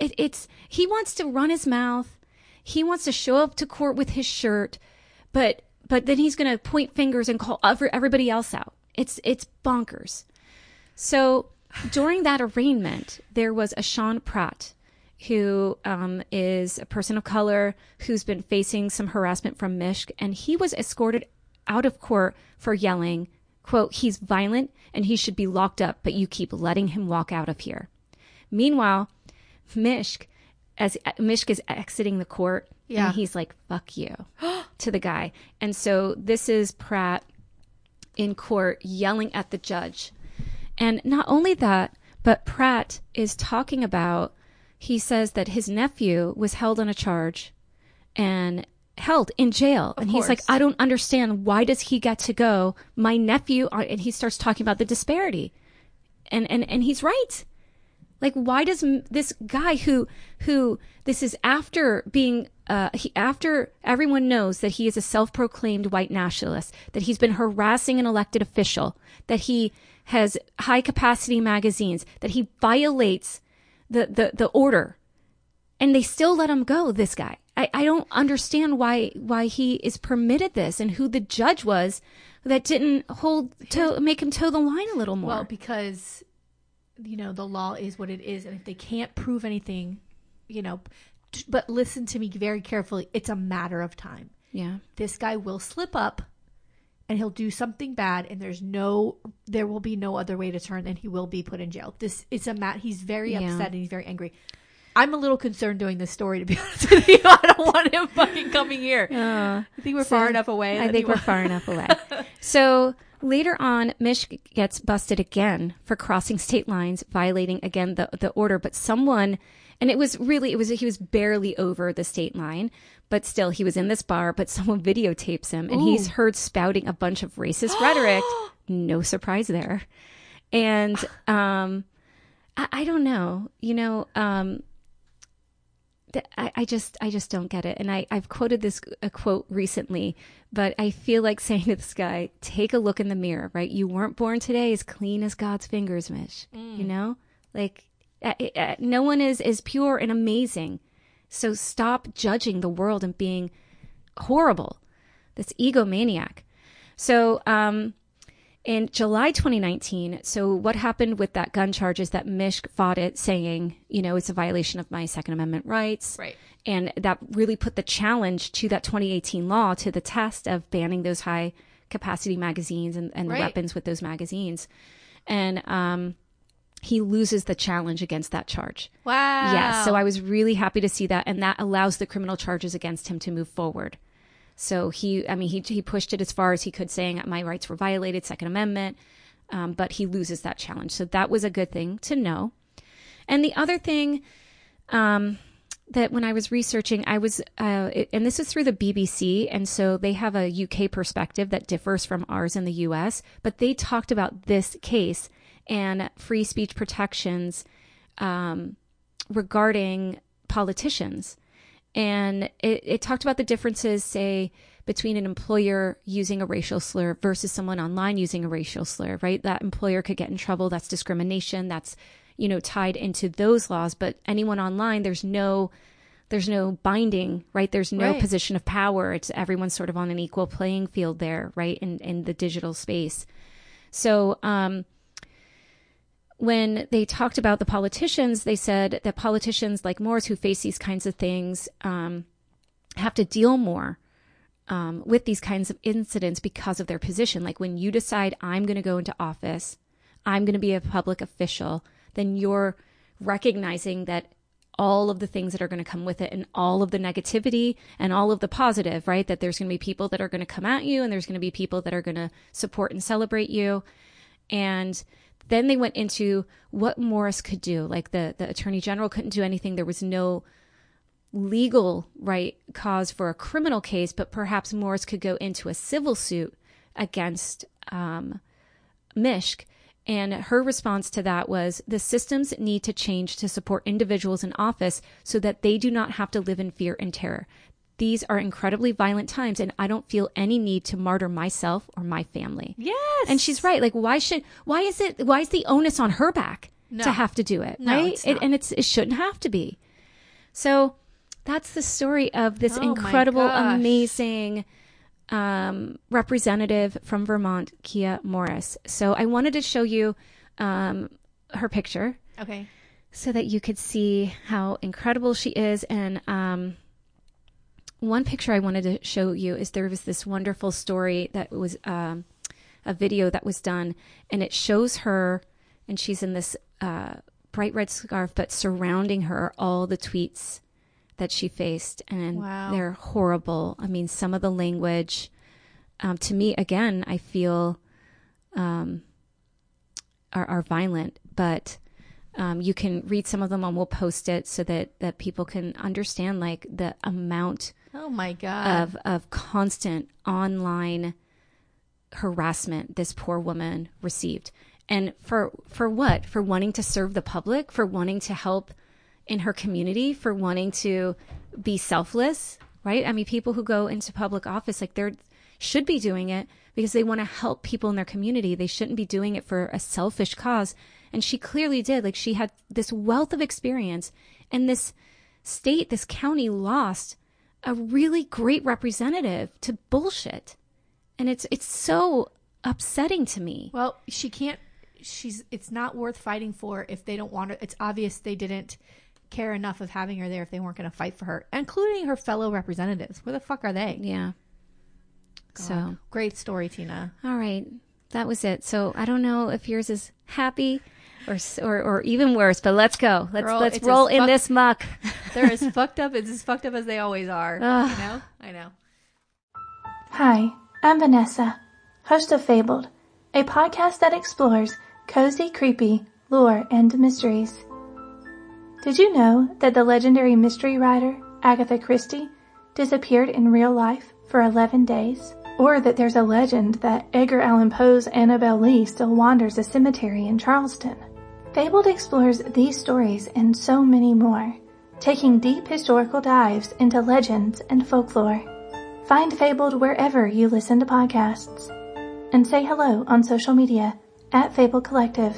It, it's he wants to run his mouth. He wants to show up to court with his shirt, but but then he's going to point fingers and call every, everybody else out. It's it's bonkers. So during that arraignment, there was a Sean Pratt who um, is a person of color who's been facing some harassment from Misch, and he was escorted out of court for yelling, "quote He's violent and he should be locked up, but you keep letting him walk out of here." Meanwhile, Misch, as Misch is exiting the court, Yeah. and he's like, "Fuck you," to the guy, and so this is Pratt in court yelling at the judge. And not only that, but Pratt is talking about, he says that his nephew was held on a charge and held in jail. and he's like. I don't understand. Why does he get to go? My nephew, uh, and he starts talking about the disparity. And, and, and he's right. Like, why does this guy who who this is after being uh, he, after everyone knows that he is a self-proclaimed white nationalist, that he's been harassing an elected official, that he has high capacity magazines, that he violates the the, the order, and they still let him go. This guy, I, I don't understand why why he is permitted this, and who the judge was that didn't hold to make him toe the line a little more. Well, because you know the law is what it is, and if they can't prove anything, you know, but listen to me very carefully. It's a matter of time. yeah, This guy will slip up, and he'll do something bad, and there's no, there will be no other way to turn, and he will be put in jail. This it's a mat. He's very Yeah. upset and he's very angry. I'm a little concerned doing this story, to be honest with you. I don't want him fucking coming here. I think we're far enough away. I think we're far enough away. So later on, Misch gets busted again for crossing state lines, violating again the the order. But someone, and it was really it was he was barely over the state line, but still he was in this bar. But someone videotapes him, and he's heard spouting a bunch of racist rhetoric. No surprise there, and um, I, I don't know, you know, um I, I just I just don't get it. And I, I've quoted this a quote recently, but I feel like saying to this guy, take a look in the mirror, right? You weren't born today as clean as God's fingers, Misch. You know? Like uh, uh, no one is is pure and amazing. So stop judging the world and being horrible. This egomaniac. So um in July 2019, so what happened with that gun charge is that Misch fought it saying, you know, it's a violation of my Second Amendment rights. Right. And that really put the challenge to that 2018 law to the test of banning those high capacity magazines and, and Right. weapons with those magazines. And um, he loses the challenge against that charge. Wow. Yeah. So I was really happy to see that. And that allows the criminal charges against him to move forward. So he, I mean, he, he pushed it as far as he could, saying my rights were violated, Second Amendment, um, but he loses that challenge. So that was a good thing to know. And the other thing um, that when I was researching, I was, uh, and this is through the BBC, and so they have a UK perspective that differs from ours in the US, but they talked about this case and free speech protections um, regarding politicians. And it, it talked about the differences, say, between an employer using a racial slur versus someone online using a racial slur, right? That employer could get in trouble. That's discrimination. That's, you know, tied into those laws. But anyone online, there's no, there's no binding, right? There's no Right. position of power. It's everyone's sort of on an equal playing field there, right? In, in the digital space. So, um, when they talked about the politicians, they said that politicians like Morris, who face these kinds of things, um, have to deal more um, with these kinds of incidents because of their position. Like when you decide, I'm going to go into office, I'm going to be a public official, then you're recognizing that all of the things that are going to come with it and all of the negativity and all of the positive, right? That there's going to be people that are going to come at you and there's going to be people that are going to support and celebrate you. And then they went into what Morris could do. Like the, the attorney general couldn't do anything. There was no legal right cause for a criminal case, but perhaps Morris could go into a civil suit against um, Misch. And her response to that was the systems need to change to support individuals in office so that they do not have to live in fear and terror. These are incredibly violent times, and I don't feel any need to martyr myself or my family. Yes. And she's right. Like, why should, why is it, why is the onus on her back No. to have to do it? No, right? it's It, and it's, it shouldn't have to be. So that's the story of this Oh incredible, amazing um, representative from Vermont, Kiah Morris. So I wanted to show you um, her picture Okay. so that you could see how incredible she is. And um, one picture I wanted to show you is there was this wonderful story that was um, a video that was done, and it shows her, and she's in this uh, bright red scarf, but surrounding her are all the tweets that she faced, and Wow. they're horrible. I mean, some of the language, um, to me, again, I feel um, are, are violent, but um, you can read some of them and we'll post it so that, that people can understand like the amount Oh my god. of, of constant online harassment this poor woman received. And for for what? For wanting to serve the public, for wanting to help in her community, for wanting to be selfless, right? I mean, people who go into public office like they're should be doing it because they want to help people in their community. They shouldn't be doing it for a selfish cause. And she clearly did. Like she had this wealth of experience and this state, this county lost a really great representative to bullshit. And it's it's so upsetting to me. Well, she can't she's it's not worth fighting for if they don't want her. It's obvious they didn't care enough of having her there if they weren't going to fight for her, including her fellow representatives. Where the fuck are they? Yeah. God. So, great story, Tina. all right. That was it. So, I don't know if yours is happy or or, or even worse, but let's go. Let's Girl, let's roll in this muck. They're as fucked up. It's as fucked up as they always are. Ugh. You know? I know. Hi, I'm Vanessa, host of Fabled, a podcast that explores cozy, creepy lore and mysteries. Did you know that the legendary mystery writer Agatha Christie disappeared in real life for 11 days? Or that there's a legend that Edgar Allan Poe's Annabel Lee still wanders a cemetery in Charleston? Fabled explores these stories and so many more, taking deep historical dives into legends and folklore. Find Fabled wherever you listen to podcasts. And say hello on social media at Fable Collective.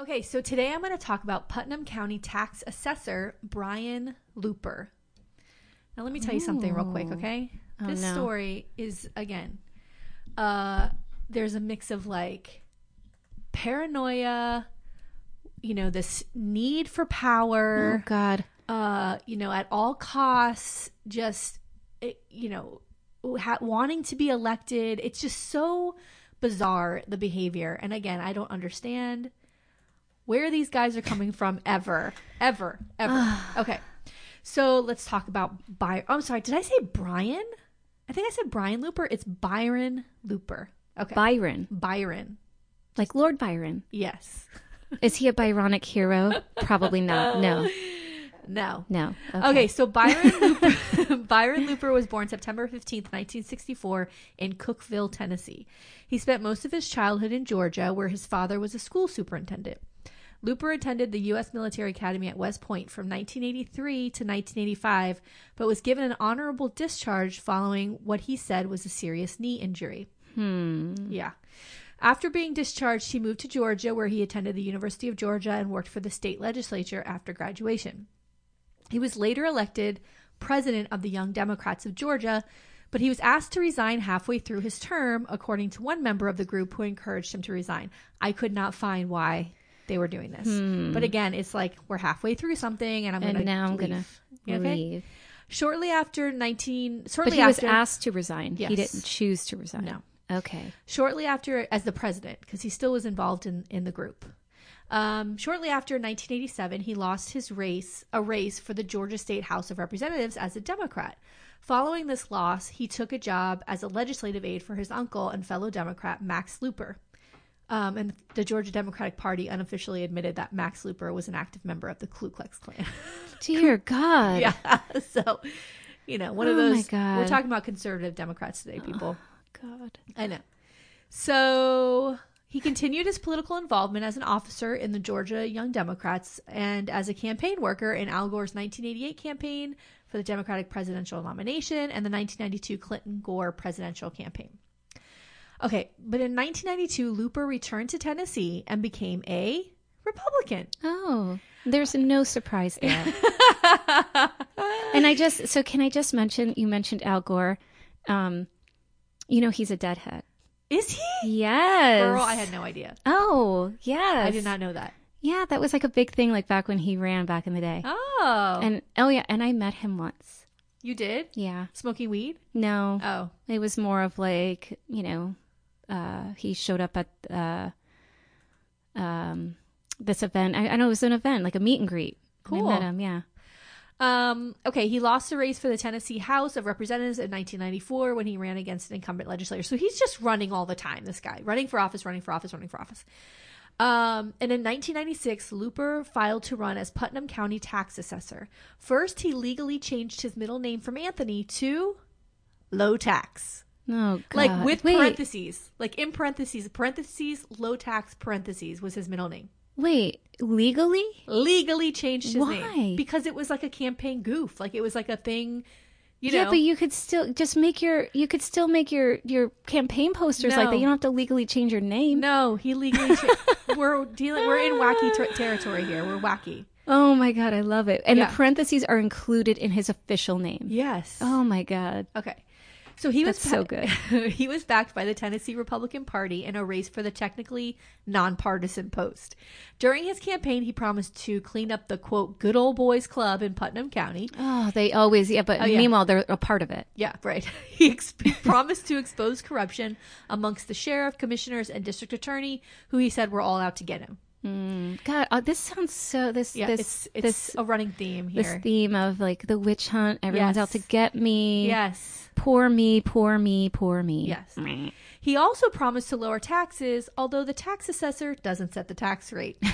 Okay, so today I'm going to talk about Putnam County tax assessor Brian Looper. Now, let me tell you something real quick, okay? Oh, this no. story is, again, uh, there's a mix of like paranoia, you know, this need for power. Oh God. uh, you know, at all costs, just, you know, ha- wanting to be elected. It's just so bizarre, the behavior. And again, I don't understand where these guys are coming from ever, ever, ever. okay. So let's talk about Byron. I'm sorry, did I say Brian? I think I said Brian Looper. It's Byron Looper. Okay. Byron. Byron. Like Lord Byron. Yes. Is he a Byronic hero? Probably not. No. No. No. Okay, so Byron Looper, Byron Looper was born September 15th, 1964 in Cookeville, Tennessee. He spent most of his childhood in Georgia where his father was a school superintendent. Looper attended the U.S. Military Academy at West Point from 1983 to 1985, but was given an honorable discharge following what he said was a serious knee injury. Hmm. Yeah. After being discharged, he moved to Georgia, where he attended the University of Georgia and worked for the state legislature after graduation. He was later elected president of the Young Democrats of Georgia, but he was asked to resign halfway through his term, according to one member of the group who encouraged him to resign. I could not find why they were doing this. But again, it's like we're halfway through something and I'm going to Hmm. And now I'm gonna leave. Okay? leave. Shortly after 19 But shortly he was asked to resign. Yes. He didn't choose to resign. No. Okay. shortly after as the president because he still was involved in, in the group um, shortly after 1987 he lost his race a race for the georgia state house of representatives as a democrat following this loss he took a job as a legislative aide for his uncle and fellow democrat max looper um, and the georgia democratic party unofficially admitted that max looper was an active member of the ku klux klan Dear God. yeah so you know one of Oh my those God. we're talking about conservative democrats today people God. I know. So he continued his political involvement as an officer in the Georgia Young Democrats and as a campaign worker in Al Gore's 1988 campaign for the Democratic presidential nomination and the 1992 Clinton Gore presidential campaign. Okay, but in 1992, Looper returned to Tennessee and became a Republican. Oh, there's no surprise there. and I just so can I just mention you mentioned Al Gore. Um, you know he's a deadhead. Is he? Yes. Girl, I had no idea. Oh, yes. I did not know that. Yeah, that was like a big thing, like back when he ran back in the day. Oh, And oh yeah, and I met him once. you did Yeah. smoking weed? No, Oh, it was more of like you know, uh, he showed up at uh, um, this event. I, I know it was an event, like a meet and greet. Cool. I met him. Yeah. Um, okay, he lost the race for the Tennessee House of Representatives in 1994 when he ran against an incumbent legislator. So he's just running all the time, this guy. Running for office, running for office, running for office. Um, and in 1996, Looper filed to run as Putnam County tax assessor. First, he legally changed his middle name from Anthony to Low Tax. Oh Like with wait, parentheses. Like in parentheses, parentheses, low tax parentheses was his middle name. Wait, legally? Legally changed his Why? name. Because it was like a campaign goof. Like it was like a thing, you know. yeah, but you could still just make your you could still make your your campaign posters like that. You don't have to legally change your name. no, he legally cha- we're dealing we're in wacky ter- territory here. We're wacky. Oh my god, I love it. And Yeah. the parentheses are included in his official name. Yes. Oh my god. Okay. So he was That's so good. he was backed by the Tennessee Republican Party in a race for the technically nonpartisan post. During his campaign, he promised to clean up the quote good old boys club in Putnam County. Oh, they always yeah, but Oh, yeah. meanwhile they're a part of it. Yeah, right. He, ex- he promised to expose corruption amongst the sheriff, commissioners, and district attorney, who he said were all out to get him. God, uh, this sounds so this Yeah, this it's it's this a running theme this here. theme of like the witch hunt. Everyone's out to get me. yes. Poor me, poor me, poor me. Yes. Meh. He also promised to lower taxes, although the tax assessor doesn't set the tax rate.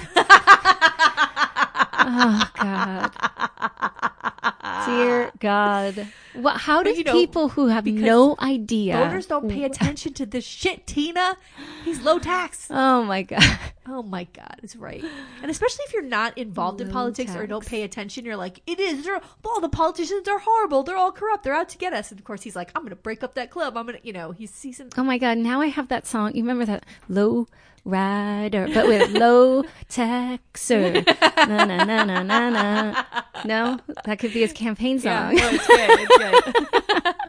Oh God. Dear God. What, how do you know, people who have no idea Voters don't pay attention to this shit, Tina. He's low tax. Oh my God. Oh my god, it's right. And especially if you're not involved in Low politics or don't pay attention, you're like, it is. All the politicians are horrible. They're all corrupt. They're out to get us. And of course, he's like, I'm going to break up that club. I'm going to, you know, he's season. Oh my God. Now I have that song. You remember that low rider, but with low taxer. na na na na na na. No, that could be his campaign song. no, it's good. It's good.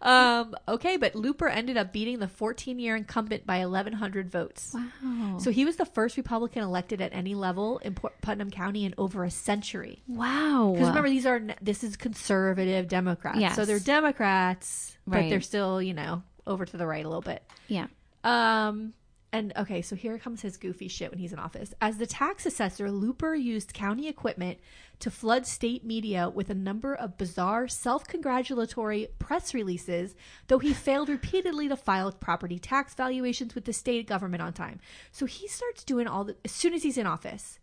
um, okay, but Looper ended up beating the 14 year incumbent by 1,100 votes. Wow. So he was the first Republican elected at any level in Put- Putnam County in over a century. Wow. Because remember, these are this is conservative Democrats, Yes. so they're Democrats, but they're still you know over to the right a little bit. yeah. Um, and okay, so here comes his goofy shit when he's in office. As the tax assessor, Looper used county equipment to flood state media with a number of bizarre, self congratulatory press releases, though he failed repeatedly to file property tax valuations with the state government on time. So he starts doing all the, as soon as he's in office,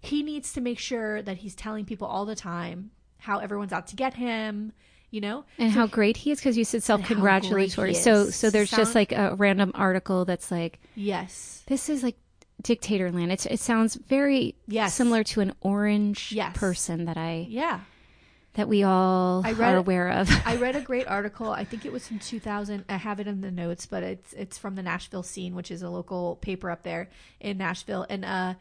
he needs to make sure that he's telling people all the time how everyone's out to get him, you know? And how great he is because you said self-congratulatory So so there's just like a random article that's like Yes. this is like dictator land. It's, it sounds very Yes. similar to an orange Yes. person that I Yeah. that we all I read- are aware of. I read a great article. I think it was from 2000. I have it in the notes, but it's it's from the Nashville Scene, which is a local paper up there in Nashville, and uh,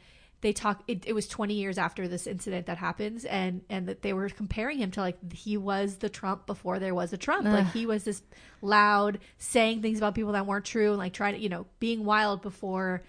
they talk. It, it was 20 years after this incident that happens, and and that they were comparing him to like he was the Trump before there was a Trump. Like he was this loud, saying things about people that weren't true, and like trying to you know being wild before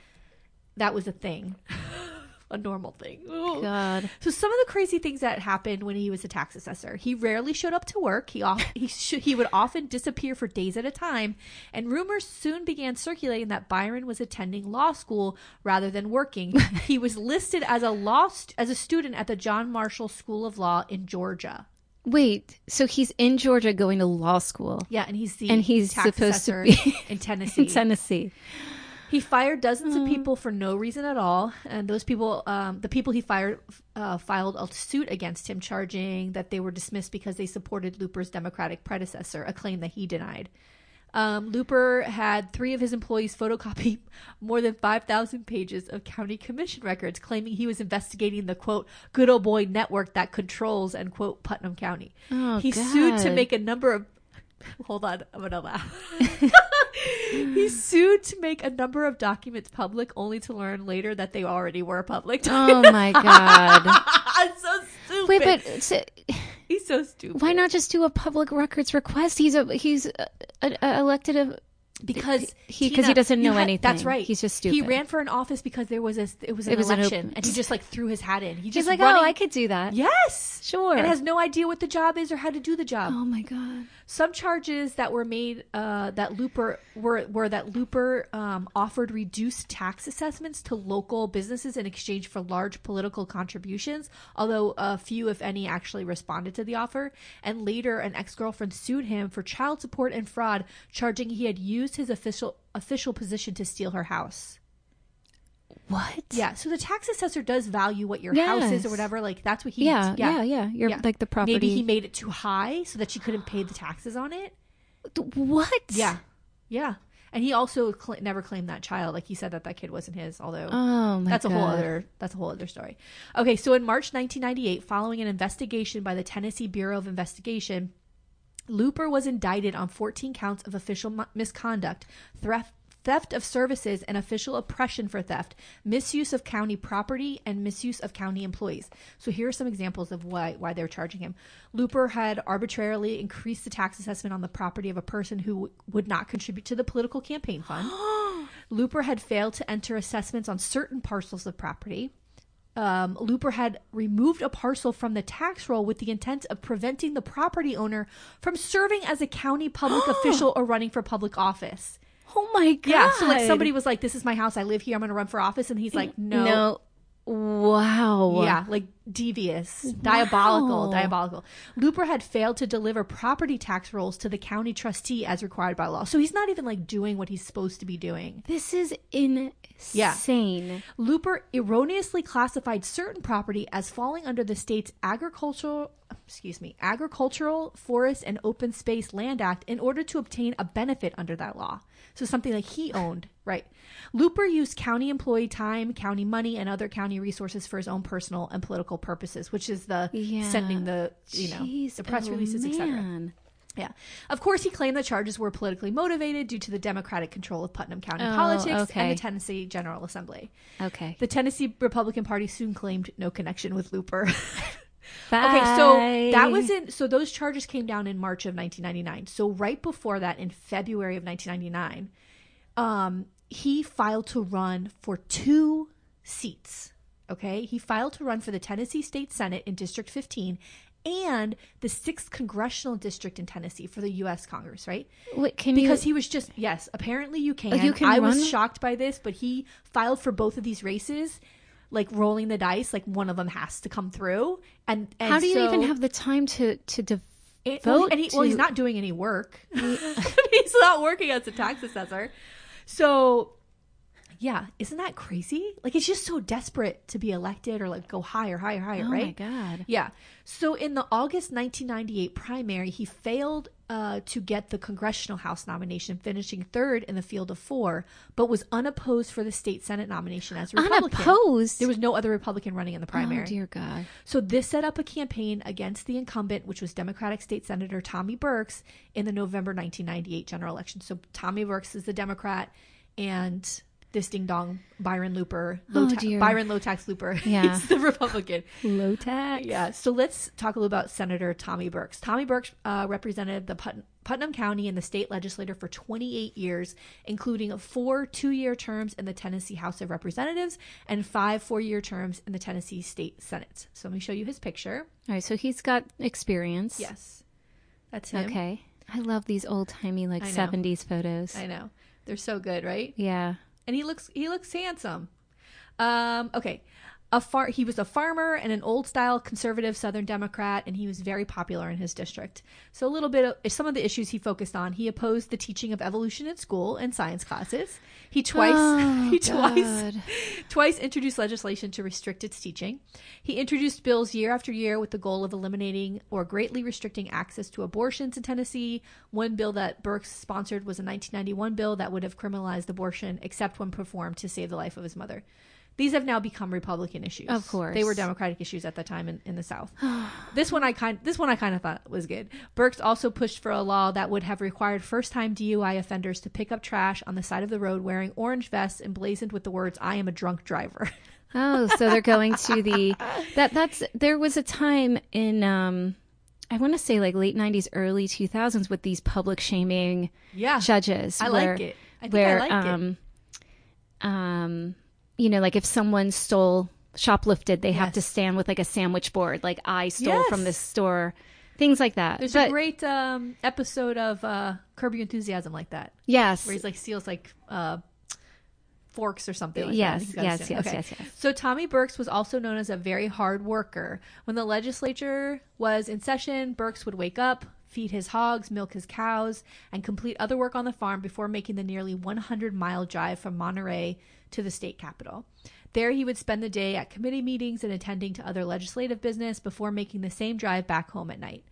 that was a thing. A normal thing. Ooh. God. So some of the crazy things that happened when he was a tax assessor. He rarely showed up to work. He off, he sh- he would often disappear for days at a time, and rumors soon began circulating that Byron was attending law school rather than working. he was listed as a law st- as a student at the John Marshall School of Law in Georgia. Wait, so he's in Georgia going to law school Yeah, and he's the And he's tax supposed to assessor be in Tennessee. in Tennessee. He fired dozens Hmm. of people for no reason at all, and those people, um, the people he fired, uh, filed a suit against him, charging that they were dismissed because they supported Looper's Democratic predecessor, a claim that he denied. Um, Looper had three of his employees photocopy more than 5,000 pages of county commission records, claiming he was investigating the quote, good old boy network that controls, end quote, Putnam County. Oh, he sued to make a number of. Hold on, I'm gonna laugh. he sued to make a number of documents public, only to learn later that they already were public. Oh my God. I'm so stupid. Wait, but so, he's so stupid. why not just do a public records request? He's a he's a, a, a elected a, Because he- 'cause he doesn't know had- anything. That's right. He's just stupid. He ran for an office because there was a it was an It was an election, and he just like threw his hat in. He He's just like, oh, running, oh, I could do that. yes, Sure. and has no idea what the job is or how to do the job. Oh my God. Some charges that were made uh, that Looper were were that Looper um, offered reduced tax assessments to local businesses in exchange for large political contributions. Although a few, if any, actually responded to the offer. And later, an ex girlfriend sued him for child support and fraud, charging he had used his official official position to steal her house. What? Yeah, so the tax assessor does value what your house is Yes. or whatever. Like that's what he. Yeah, yeah, yeah. You're like the property. Maybe he made it too high so that she couldn't pay the taxes on it. What? Yeah, yeah. And he also cl- never claimed that child. Like he said that that kid wasn't his. Although Oh my that's a god. whole other that's a whole other story. Okay, so in March 1998, following an investigation by the Tennessee Bureau of Investigation, Looper was indicted on 14 counts of official mi- misconduct, theft, theft of services, and official oppression for theft, misuse of county property, and misuse of county employees. So here are some examples of why why they're charging him. Looper had arbitrarily increased the tax assessment on the property of a person who w- would not contribute to the political campaign fund. Looper had failed to enter assessments on certain parcels of property. Um, Looper had removed a parcel from the tax roll with the intent of preventing the property owner from serving as a county public official or running for public office. Oh my god. Yeah, so like somebody was like, "This is my house. I live here. I'm going to run for office," and he's like, "No, No. Wow. yeah, like devious, diabolical, Wow. diabolical." Looper had failed to deliver property tax rolls to the county trustee as required by law, so he's not even like doing what he's supposed to be doing. This is insane. Looper erroneously classified certain property as falling under the state's agricultural excuse me, agricultural, forest and open space land act in order to obtain a benefit under that law. So something like he owned, right? Looper used county employee time, county money and other county resources for his own personal and political purposes, which is the Yeah. sending the, you know, Jeez, the press oh, releases, etc. Yeah. Of course, he claimed the charges were politically motivated due to the Democratic control of Putnam County Oh, politics and the Tennessee General Assembly. Okay. The Tennessee Republican Party soon claimed no connection with Looper. Okay, so that was in so those charges came down in March of 1999. So right before that in February of 1999, um he filed to run for two seats. Okay? He filed to run for the Tennessee State Senate in District 15 and the 6th congressional district in Tennessee for the US Congress, right? Wait, can because you? he was just yes apparently you can, you can i run? was shocked by this but he filed for both of these races like rolling the dice like one of them has to come through and, and how do you so- even have the time to to dev- it, well, vote and he, well he's not doing any work he's not working as a tax assessor so yeah isn't that crazy like it's just so desperate to be elected or like go higher higher higher right? Oh right my god. yeah. So in the August 1998 primary, he failed uh, to get the congressional House nomination, finishing third in the field of four, but was unopposed for the state Senate nomination as a Republican. Unopposed. There was no other Republican running in the primary. Oh dear God. So this set up a campaign against the incumbent, which was Democratic State Senator Tommy Burks, in the November 1998 general election. So Tommy Burks is the Democrat, and this ding dong Byron Looper, low Oh, ta-. Byron low tax Looper, Yeah. is the Republican. Low tax. Yeah. So let's talk a little about Senator Tommy Burks. Tommy Burks uh, represented the Put- Putnam County in the state legislature for 28 years, including four two year terms in the Tennessee House of Representatives and five four year terms in the Tennessee State Senate. So let me show you his picture. All right. So he's got experience. Yes. That's him. Okay. I love these old timey like seventies photos. I know. They're so good, right? yeah. And he looks he looks handsome. Um, okay. A far he was a farmer and an old style conservative Southern Democrat, and he was very popular in his district. So a little bit of some of the issues he focused on. He opposed the teaching of evolution in school and science classes. He twice Oh, he twice twice introduced legislation to restrict its teaching. He introduced bills year after year with the goal of eliminating or greatly restricting access to abortions in Tennessee. One bill that Burks sponsored was a 1991 bill that would have criminalized abortion except when performed to save the life of his mother. These have now become Republican issues. Of course. they were Democratic issues at the time in, in the South. this one I kind this one I kind of thought was good. Burks also pushed for a law that would have required first-time DUI offenders to pick up trash on the side of the road wearing orange vests emblazoned with the words "I am a drunk driver." Oh, so they're going to the that that's there was a time in um I want to say like late 90s early 2000s with these public shaming yeah, judges I where, like it. I think where I like it. um um you know like if someone stole shoplifted they have to stand with like a sandwich board like I stole from this store things like that. There's but a great um, episode of uh, Curb Your Enthusiasm like that, yes. where he's like steals like uh, forks or something. Like Yes, yes, yes, yes, yes. So Tommy Burks was also known as a very hard worker. When the legislature was in session, Burks would wake up, feed his hogs, milk his cows, and complete other work on the farm before making the nearly 100 mile drive from Monterey to the state capitol. There, he would spend the day at committee meetings and attending to other legislative business before making the same drive back home at night.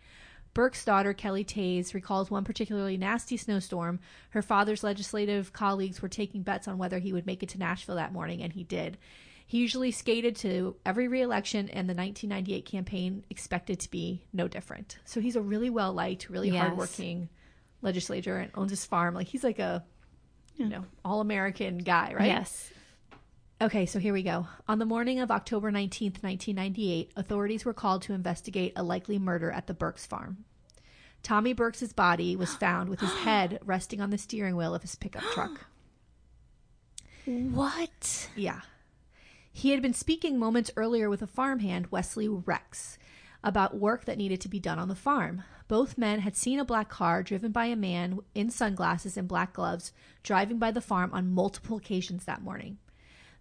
Burke's daughter, Kelly Tays, recalls one particularly nasty snowstorm. Her father's legislative colleagues were taking bets on whether he would make it to Nashville that morning, and he did. He usually skated to every reelection, and the 1998 campaign expected to be no different. So he's a really well liked, really Yes. hardworking legislator and owns his farm. Like he's like a, you know, all American guy, right? Yes. Okay, so here we go. On the morning of October 19th, 1998, authorities were called to investigate a likely murder at the Burks farm. Tommy Burks's body was found with his head resting on the steering wheel of his pickup truck. What? Yeah. He had been speaking moments earlier with a farmhand, Wesley Rex, about work that needed to be done on the farm. Both men had seen a black car driven by a man in sunglasses and black gloves driving by the farm on multiple occasions that morning.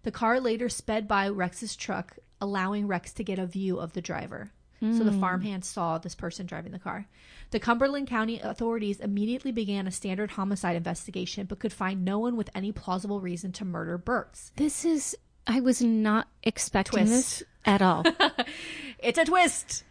The car later sped by Rex's truck, allowing Rex to get a view of the driver. So the hmm. farmhand saw this person driving the car. The Cumberland County authorities immediately began a standard homicide investigation, but could find no one with any plausible reason to murder Burks. This is. I was not expecting this at all. It's a twist.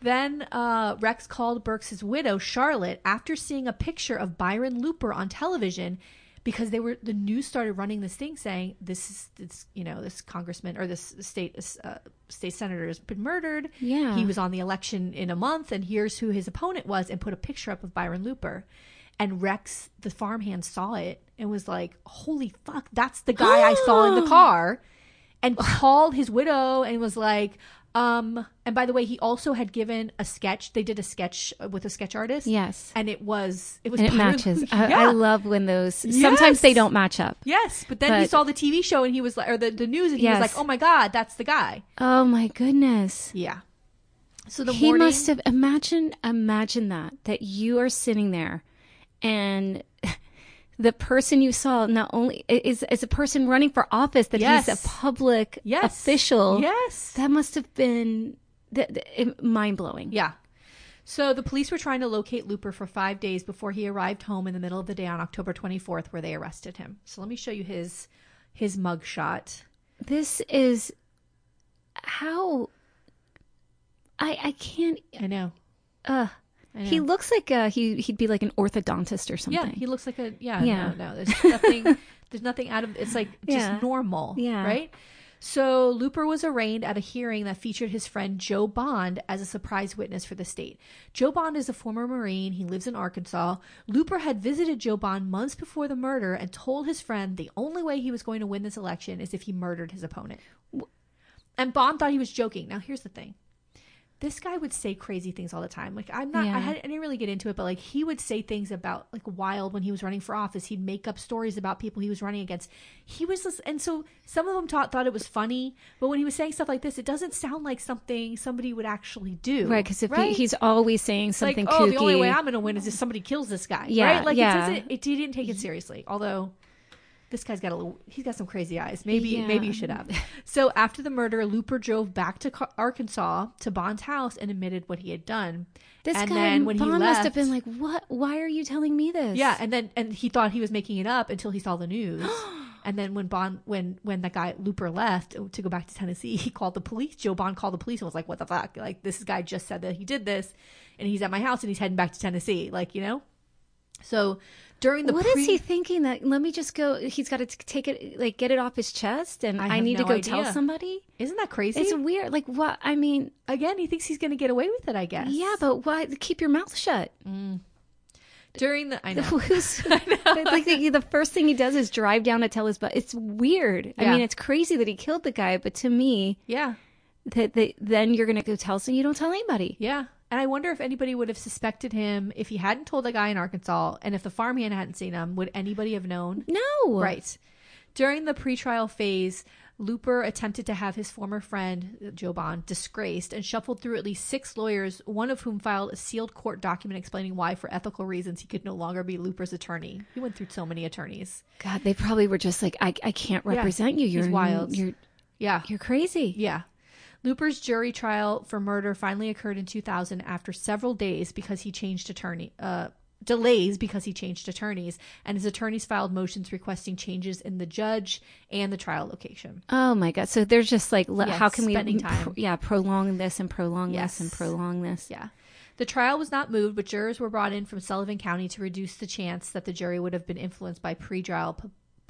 Then uh, Rex called Burks' widow, Charlotte, after seeing a picture of Byron Looper on television because they were the news started running this thing saying this is this you know this congressman or this state uh, state senator has been murdered. Yeah. he was on the election in a month, and here's who his opponent was, and put a picture up of Byron Looper. And Rex, the farmhand, saw it and was like, "Holy fuck, that's the guy I saw in the car." And called his widow and was like, um, and by the way, he also had given a sketch. They did a sketch with a sketch artist. Yes. And it was, it was, And it matches. I, yeah. I love when those. Sometimes they don't match up. Yes. But then he saw the TV show and he was like, or the, the news and he was Yes. like, oh my God, that's the guy. Oh my goodness. Yeah. So the he morning, must have imagine imagine that that you are sitting there and the person you saw not only is is a person running for office that he's a public yes. official Yes. that must have been mind blowing Yeah. So the police were trying to locate Looper for five days before he arrived home in the middle of the day on October 24th, where they arrested him. So let me show you his his mugshot. this is how I I can't I know. uh. He looks like uh he he'd be like an orthodontist or something Yeah, he looks like a yeah. Yeah. No, no, there's nothing. there's nothing out of. It's like just Yeah. normal. Yeah. Right. So Looper was arraigned at a hearing that featured his friend Joe Bond as a surprise witness for the state. Joe Bond is a former Marine. He lives in Arkansas. Looper had visited Joe Bond months before the murder and told his friend the only way he was going to win this election is if he murdered his opponent. And Bond thought he was joking. Now here's the thing this guy would say crazy things all the time. Like I'm not, Yeah. I, had, I didn't really get into it, but like he would say things about like wild when he was running for office. He'd make up stories about people he was running against. He was, just, and so some of them thought thought it was funny, but when he was saying stuff like this, it doesn't sound like something somebody would actually do. right because if right? He, he's always saying like, something oh, kooky the only way I'm going to win is if somebody kills this guy. Yeah, right? Like yeah. it doesn't. It, he didn't take it seriously. Although this guy's got a little, he's got some crazy eyes. Maybe Yeah. maybe you should have. So after the murder, Looper drove back to Arkansas to Bond's house and admitted what he had done. this and guy then when he Bond left, must have been like what why are you telling me this yeah, and then and he thought he was making it up until he saw the news. and then when Bond when when that guy Looper left to go back to Tennessee, he called the police. Joe Bond called the police and was like, "What the fuck? Like this guy just said that he did this, and he's at my house and he's heading back to Tennessee. Like you know." So during the What is pre- he thinking that let me just go he's got to take it like get it off his chest and I i, need to go idea. tell somebody Isn't that crazy? it's weird like what i mean Again, he thinks he's going to get away with it. I guess. yeah but why keep your mouth shut mm. During the I know. Who's- like the, the first thing he does is drive down to tell his but it's weird i mean it's crazy that he killed the guy but to me yeah. that, that then you're gonna go tell someone you don't tell anybody Yeah. And I wonder if anybody would have suspected him if he hadn't told the guy in Arkansas and if the farmhand hadn't seen him, would anybody have known? no Right. During the pretrial phase, Looper attempted to have his former friend, Joe Bond, disgraced and shuffled through at least six lawyers, one of whom filed a sealed court document explaining why, for ethical reasons, he could no longer be Looper's attorney. He went through so many attorneys. god they probably were just like i, I can't represent you you're wild. you're Yeah. you're crazy Yeah. Looper's jury trial for murder finally occurred in 2000 after several days because he changed attorney uh delays because he changed attorneys and his attorneys filed motions requesting changes in the judge and the trial location. Oh my god! So they're just like, Yeah, how can we, spending time. pro- yeah, prolong this and prolong Yes. this and prolong this? Yeah. The trial was not moved, but jurors were brought in from Sullivan County to reduce the chance that the jury would have been influenced by pre-trial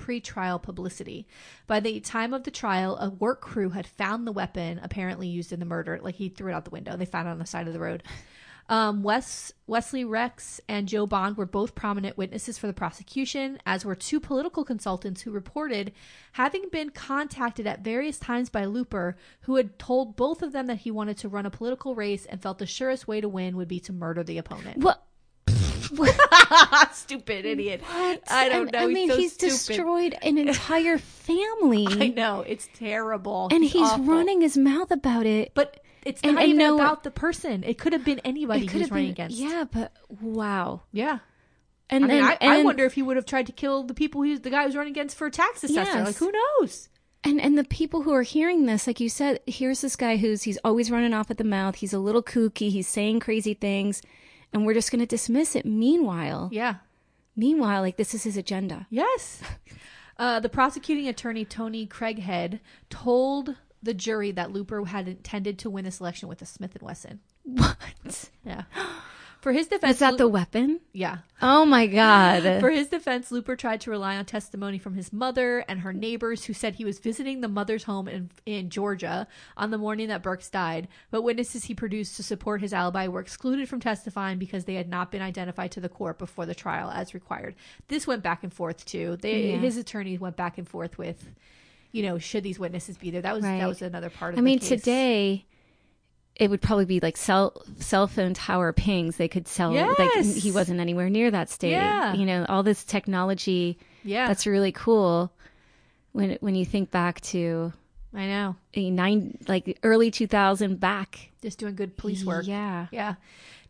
pre-trial publicity. By the time of the trial, a work crew had found the weapon apparently used in the murder. Like he threw it out the window. They found it on the side of the road. Um, Wes, Wesley Rex and Joe Bond were both prominent witnesses for the prosecution, as were two political consultants who reported having been contacted at various times by Looper, who had told both of them that he wanted to run a political race and felt the surest way to win would be to murder the opponent. What? Stupid idiot. I don't know. I mean, so he's stupid. destroyed an entire family. I know. It's terrible. And he's awful. running his mouth about it. But it's And- not and even no- about the person. It could have been anybody it he could was have running against. Yeah, but wow. Yeah. And I mean, then, I, and I wonder if he would have tried to kill the people he's the guy who's running against for a tax assessor. Yes. Like, who knows? And and the people who are hearing this, like you said, here's this guy who's he's always running off at the mouth. He's a little kooky. He's saying crazy things, and we're just going to dismiss it. Meanwhile, Yeah. meanwhile, like this is his agenda. Yes. Uh, the prosecuting attorney Tony Craighead told the jury that Looper had intended to win this election with a Smith and Wesson. What Yeah. For his defense, is that? Loo- The weapon? yeah. Oh my god! For his defense, Looper tried to rely on testimony from his mother and her neighbors who said he was visiting the mother's home in, in Georgia on the morning that Burks died, but witnesses he produced to support his alibi were excluded from testifying because they had not been identified to the court before the trial as required. This went back and forth too. They, Yeah. His attorneys went back and forth with, you know, should these witnesses be there? That was Right. that was another part of I mean, case. today it would probably be like cell cell phone tower pings. They could sell like he wasn't anywhere near that state. Yeah. You know, all this technology. Yeah, That's really cool. When when you think back to I know. a nine like early two thousand back. Just doing good police work. Yeah. Yeah.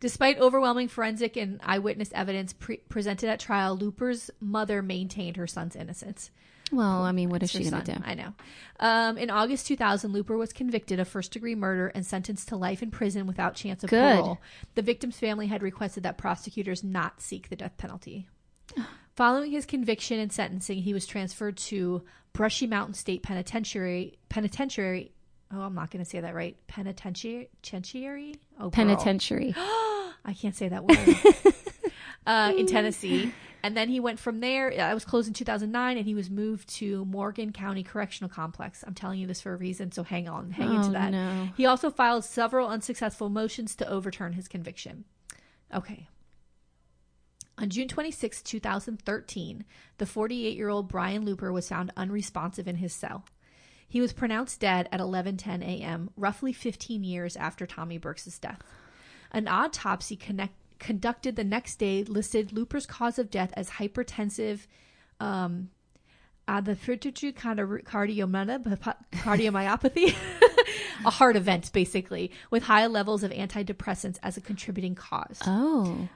Despite overwhelming forensic and eyewitness evidence pre- presented at trial, Looper's mother maintained her son's innocence. Well, I mean, what is It's she going to do? I know. Um, in August 2000, Looper was convicted of first degree murder and sentenced to life in prison without chance of Good. parole. The victim's family had requested that prosecutors not seek the death penalty. Following his conviction and sentencing, he was transferred to Brushy Mountain State Penitentiary. Penitentiary. Oh, I'm not going to say that right. Penitentiary. Penitentiary. Oh. Penitentiary. I can't say that word. uh, in Tennessee. And then he went from there. Uh, I was closed in 2009 and he was moved to Morgan County Correctional Complex. I'm telling you this for a reason, so hang on. Hang Oh, into that. no. He also filed several unsuccessful motions to overturn his conviction. Okay. On June 26, 2013, the 48 year old Brian Looper was found unresponsive in his cell. He was pronounced dead at 11:10 a.m., roughly 15 years after Tommy Burks' death. An autopsy connect, conducted the next day listed Looper's cause of death as hypertensive um, the cardiomyopathy, a heart event, basically, with high levels of antidepressants as a contributing cause. Oh,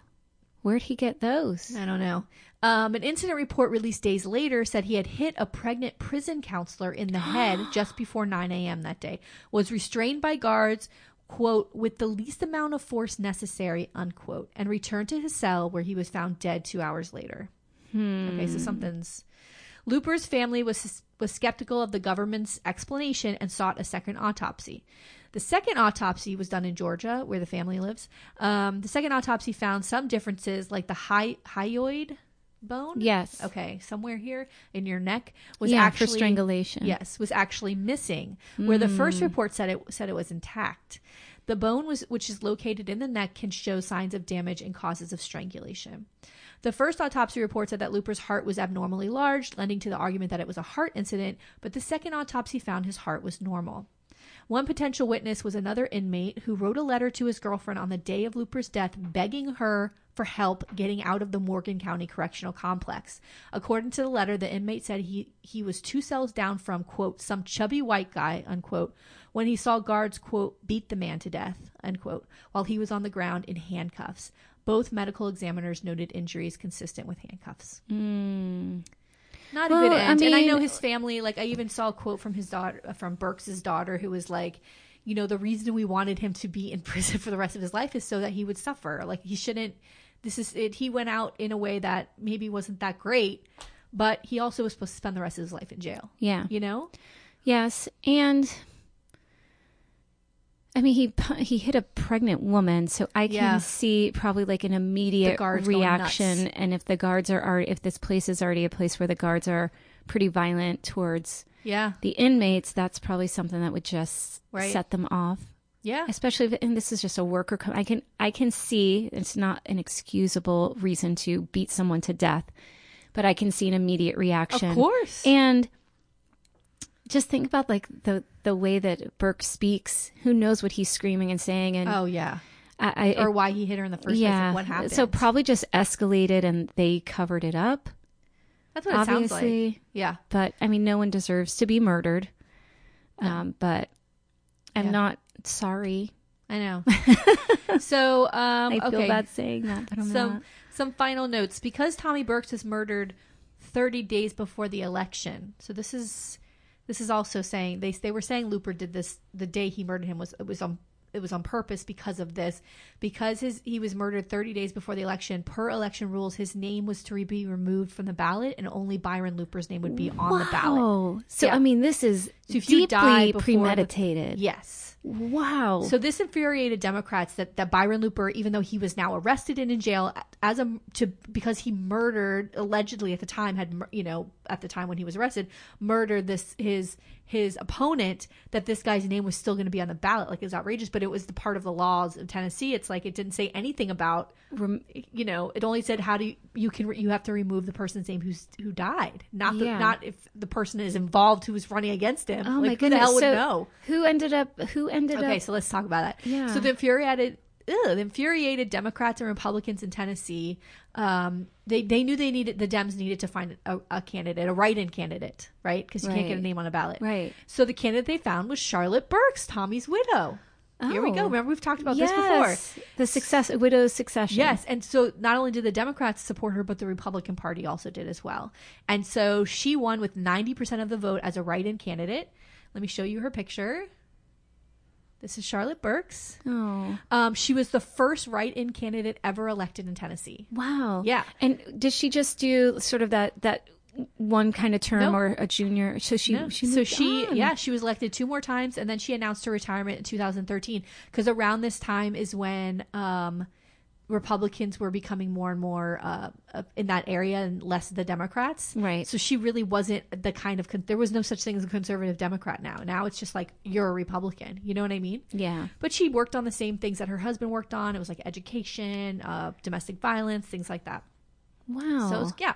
where'd he get those? I don't know. Um, an incident report released days later said he had hit a pregnant prison counselor in the head just before 9 a.m. that day, was restrained by guards, quote, with the least amount of force necessary, unquote, and returned to his cell where he was found dead two hours later. Okay, so something's. Looper's family was was skeptical of the government's explanation and sought a second autopsy. The second autopsy was done in Georgia, where the family lives. Um, the second autopsy found some differences, like the hy- hyoid bone. Yes. Okay, somewhere here in your neck was yeah, actually for strangulation. Yes, was actually missing. Where the first Hmm. report said it said it was intact. The bone was which is located in the neck can show signs of damage and causes of strangulation. The first autopsy report said that Looper's heart was abnormally large, lending to the argument that it was a heart incident, but the second autopsy found his heart was normal. One potential witness was another inmate who wrote a letter to his girlfriend on the day of Looper's death begging her for help getting out of the Morgan County Correctional Complex. According to the letter, the inmate said he, he was two cells down from, quote, some chubby white guy, unquote, when he saw guards, quote, beat the man to death, unquote, while he was on the ground in handcuffs. Both medical examiners noted injuries consistent with handcuffs. Hmm. Not a Well, good I end. and I know his family, like, I even saw a quote from his daughter, uh, from Burks's daughter, who was like, you know, the reason we wanted him to be in prison for the rest of his life is so that he would suffer. Like, he shouldn't, this is it. He went out in a way that maybe wasn't that great, but he also was supposed to spend the rest of his life in jail, Yeah. you know? Yes, and I mean, he he hit a pregnant woman, so I can Yeah. see probably like an immediate reaction. And if the guards are already, if this place is already a place where the guards are pretty violent towards Yeah. the inmates, that's probably something that would just Right. set them off. Yeah. Especially if, and this is just a worker. Com- I can I can see it's not an excusable reason to beat someone to death, but I can see an immediate reaction. Of course. And just think about like the the way that Burke speaks. Who knows what he's screaming and saying? And oh yeah. I, I Or why he hit her in the first place. yeah, and what happened. so probably just escalated and they covered it up. That's what it sounds like. obviously, Yeah. but I mean, no one deserves to be murdered. Um, but I'm Yeah. not sorry. I know. so um I feel okay. bad saying that, some some final notes because Tommy Burks was murdered 30 days before the election. So this is this is also saying they they were saying Looper did this the day he murdered him was it was on it was on purpose because of this because his he was murdered 30 days before the election per election rules his name was to be removed from the ballot and only Byron Looper's name would be on the ballot. Oh, so Yeah. I mean, this is So if you die deeply before the- premeditated. Yes. Wow. So this infuriated Democrats that, that Byron Looper, even though he was now arrested and in jail as a to because he murdered allegedly at the time had you know at the time when he was arrested murdered this his his opponent that this guy's name was still going to be on the ballot like it was outrageous but it was the part of the laws of Tennessee it's like it didn't say anything about you know it only said how do you you can you have to remove the person's name who's who died not the, Yeah. not if the person is involved who was running against him oh like, my who goodness. the hell would so know who ended up? Who ended Okay, up? Okay, so let's talk about that. Yeah. So the infuriated, ugh, the infuriated Democrats and Republicans in Tennessee, um, they they knew they needed the Dems needed to find a, a candidate, a write-in candidate, right? Because you can't get a name on a ballot. Right. So the candidate they found was Charlotte Burks, Tommy's widow. Here we go. Oh. Remember we've talked about this before. The success, widow's succession. Yes, and so not only did the Democrats support her, but the Republican Party also did as well. And so she won with 90% of the vote as a write-in candidate. Let me show you her picture. This is Charlotte Burks. Oh, Um, she was the first write-in candidate ever elected in Tennessee. wow. Yeah. And did she just do sort of that that one kind of term Nope. or a junior? So she, No. she so she, on. yeah, she was elected two more times, and then she announced her retirement in 2013. Because around this time is when um, Republicans were becoming more and more uh, in that area, and less the Democrats. Right. So she really wasn't the kind of con- there was no such thing as a conservative Democrat. Now, now it's just like you're a Republican. You know what I mean? Yeah. But she worked on the same things that her husband worked on. It was like education, uh, domestic violence, things like that. Wow. So was- yeah.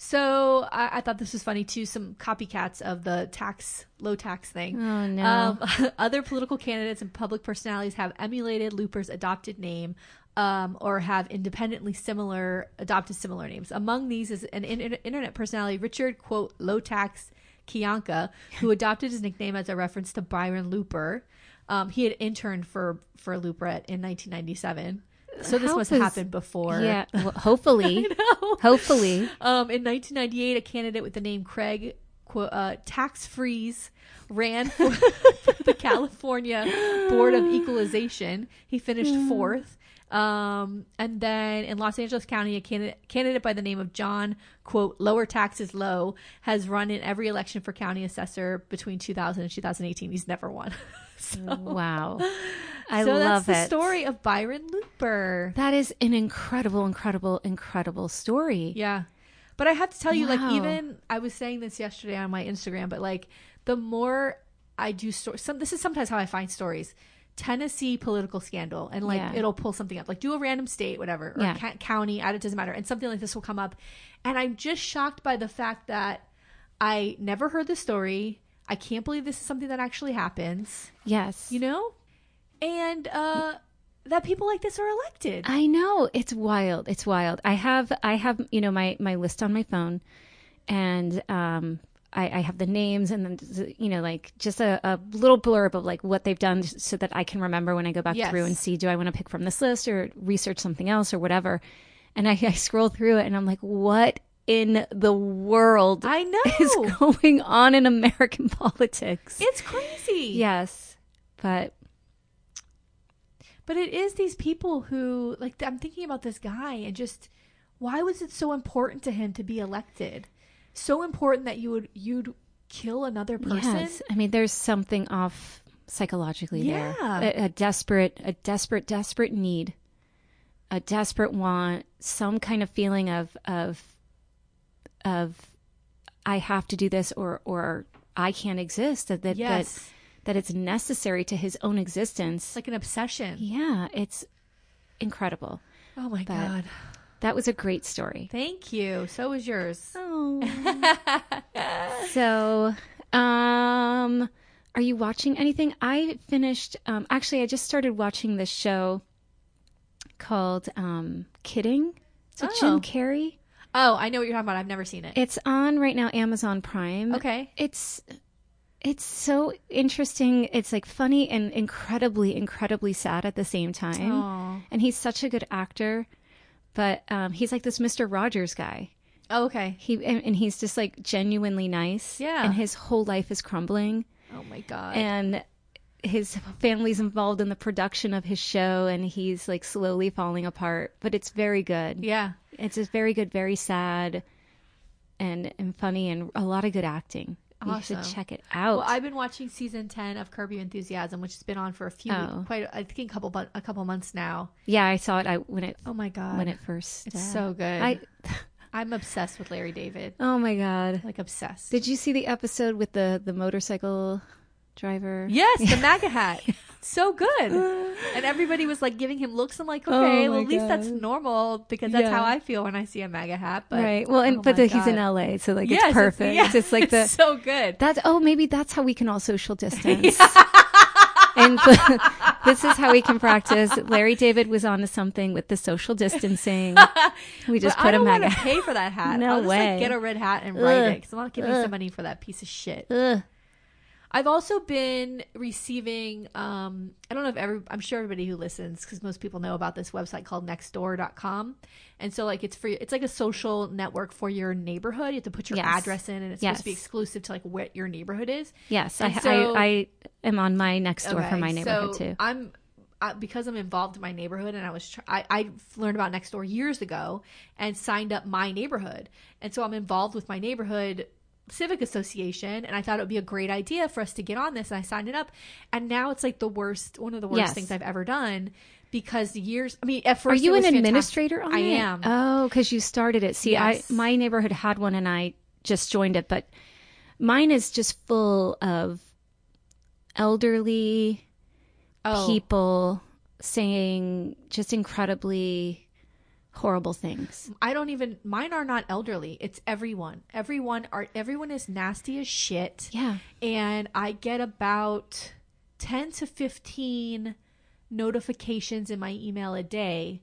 So I, I thought this was funny too. Some copycats of the tax low tax thing. Oh, no. Um, other political candidates and public personalities have emulated Looper's adopted name. Um, or have independently similar adopted similar names. Among these is an in- internet personality, Richard quote low tax Kyanka, who adopted his nickname as a reference to Byron Looper. Um, he had interned for for Looper in 1997, so this How must have happened before. yeah. Well, hopefully. Hopefully. Um, in 1998, a candidate with the name Craig uh, Tax Freeze ran for the California Board of Equalization. He finished fourth. Um, and then in Los Angeles County, a candidate, candidate by the name of John, quote, lower taxes low, has run in every election for county assessor between 2000 and 2018. He's never won. so Wow. I so love that's the it. story of Byron Looper. That is an incredible, incredible, incredible story. Yeah. But I have to tell you, like, even I was saying this yesterday on my Instagram, but like, the more I do stories, some this is sometimes how I find stories. Tennessee political scandal, and like Yeah. it'll pull something up, like do a random state, whatever, or Yeah. ca- county, it doesn't matter, and something like this will come up, and I'm just shocked by the fact that I never heard the story. I can't believe this is something that actually happens, Yes. you know, and uh, that people like this are elected. I know it's wild. It's wild. I have I have you know my my list on my phone, and um I, I have the names and then you know like just a, a little blurb of like what they've done so that I can remember when I go back Yes. through and see do I want to pick from this list or research something else or whatever. And I, I scroll through it and I'm like, what in the world I know is going on in American politics? it's crazy. yes, but But it is these people who, like, I'm thinking about this guy and just why was it so important to him to be elected? So important that you would you'd kill another person. Yes, I mean, there's something off psychologically Yeah. there. A, a desperate, a desperate, desperate need, a desperate want, some kind of feeling of of of I have to do this or or I can't exist. That that Yes. that, that it's necessary to his own existence. It's like an obsession. yeah, it's incredible. Oh my god. That was a great story. Thank you. So was yours. Oh. so, um, are you watching anything? I finished. Um, actually, I just started watching this show called um, "Kidding." It's with Oh. Jim Carrey. Oh, I know what you're talking about. I've never seen it. It's on right now, Amazon Prime. Okay. It's it's so interesting. It's like funny and incredibly, incredibly sad at the same time. Aw. And he's such a good actor, but um, he's like this Mister Rogers guy. Oh, okay. He and, and he's just like genuinely nice. Yeah. And his whole life is crumbling, Oh my god. and his family's involved in the production of his show, and he's like slowly falling apart. But it's very good. yeah. It's just very good, very sad, and and funny, and a lot of good acting. You should check it out. Well, I've been watching season ten of Curb Your Enthusiasm, which has been on for a few, Oh. quite I think a couple, a couple months now. yeah, I saw it. I when it Oh my god, when it first. it's uh, so good. I. I'm obsessed with Larry David, Oh my god! like obsessed. Did you see the episode with the the motorcycle driver? yes, the MAGA hat, so good. And everybody was like giving him looks. I'm like, oh okay, Oh well at least that's normal because that's Yeah. how I feel when I see a MAGA hat. But right. Well, and oh but the, he's in LA, so like Yes, it's perfect. yeah, It's like the it's so good. that's oh maybe that's how we can all social distance. and this is how we can practice. Larry David was onto something with the social distancing. We just But put I a don't want MAGA. pay for that hat. No I'll just way. like get a red hat and write Ugh. it because I'm not giving Ugh. somebody for that piece of shit. Ugh. I've also been receiving. Um, I don't know if every. I'm sure everybody who listens, because most people know about this website called Nextdoor.com, and so like it's free. It's like a social network for your neighborhood. You have to put your Yes. address in, and it's supposed to be exclusive to like what your neighborhood is. Yes, I, so, I, I, am on my next door for my neighborhood so too. I'm uh, because I'm involved in my neighborhood, and I was tr- I, I learned about Nextdoor years ago and signed up my neighborhood, and so I'm involved with my neighborhood civic association, and I thought it would be a great idea for us to get on this, and I signed it up, and now it's like the worst, one of the worst Yes. things I've ever done because years. I mean, at first Are you an fantastic. administrator on I it? am. Oh, because you started it. See, Yes. I my neighborhood had one, and I just joined it, but mine is just full of elderly Oh. people saying just incredibly horrible things. I don't even mine are not elderly. It's everyone. Everyone are everyone is nasty as shit. Yeah. And I get about 10 to 15 notifications in my email a day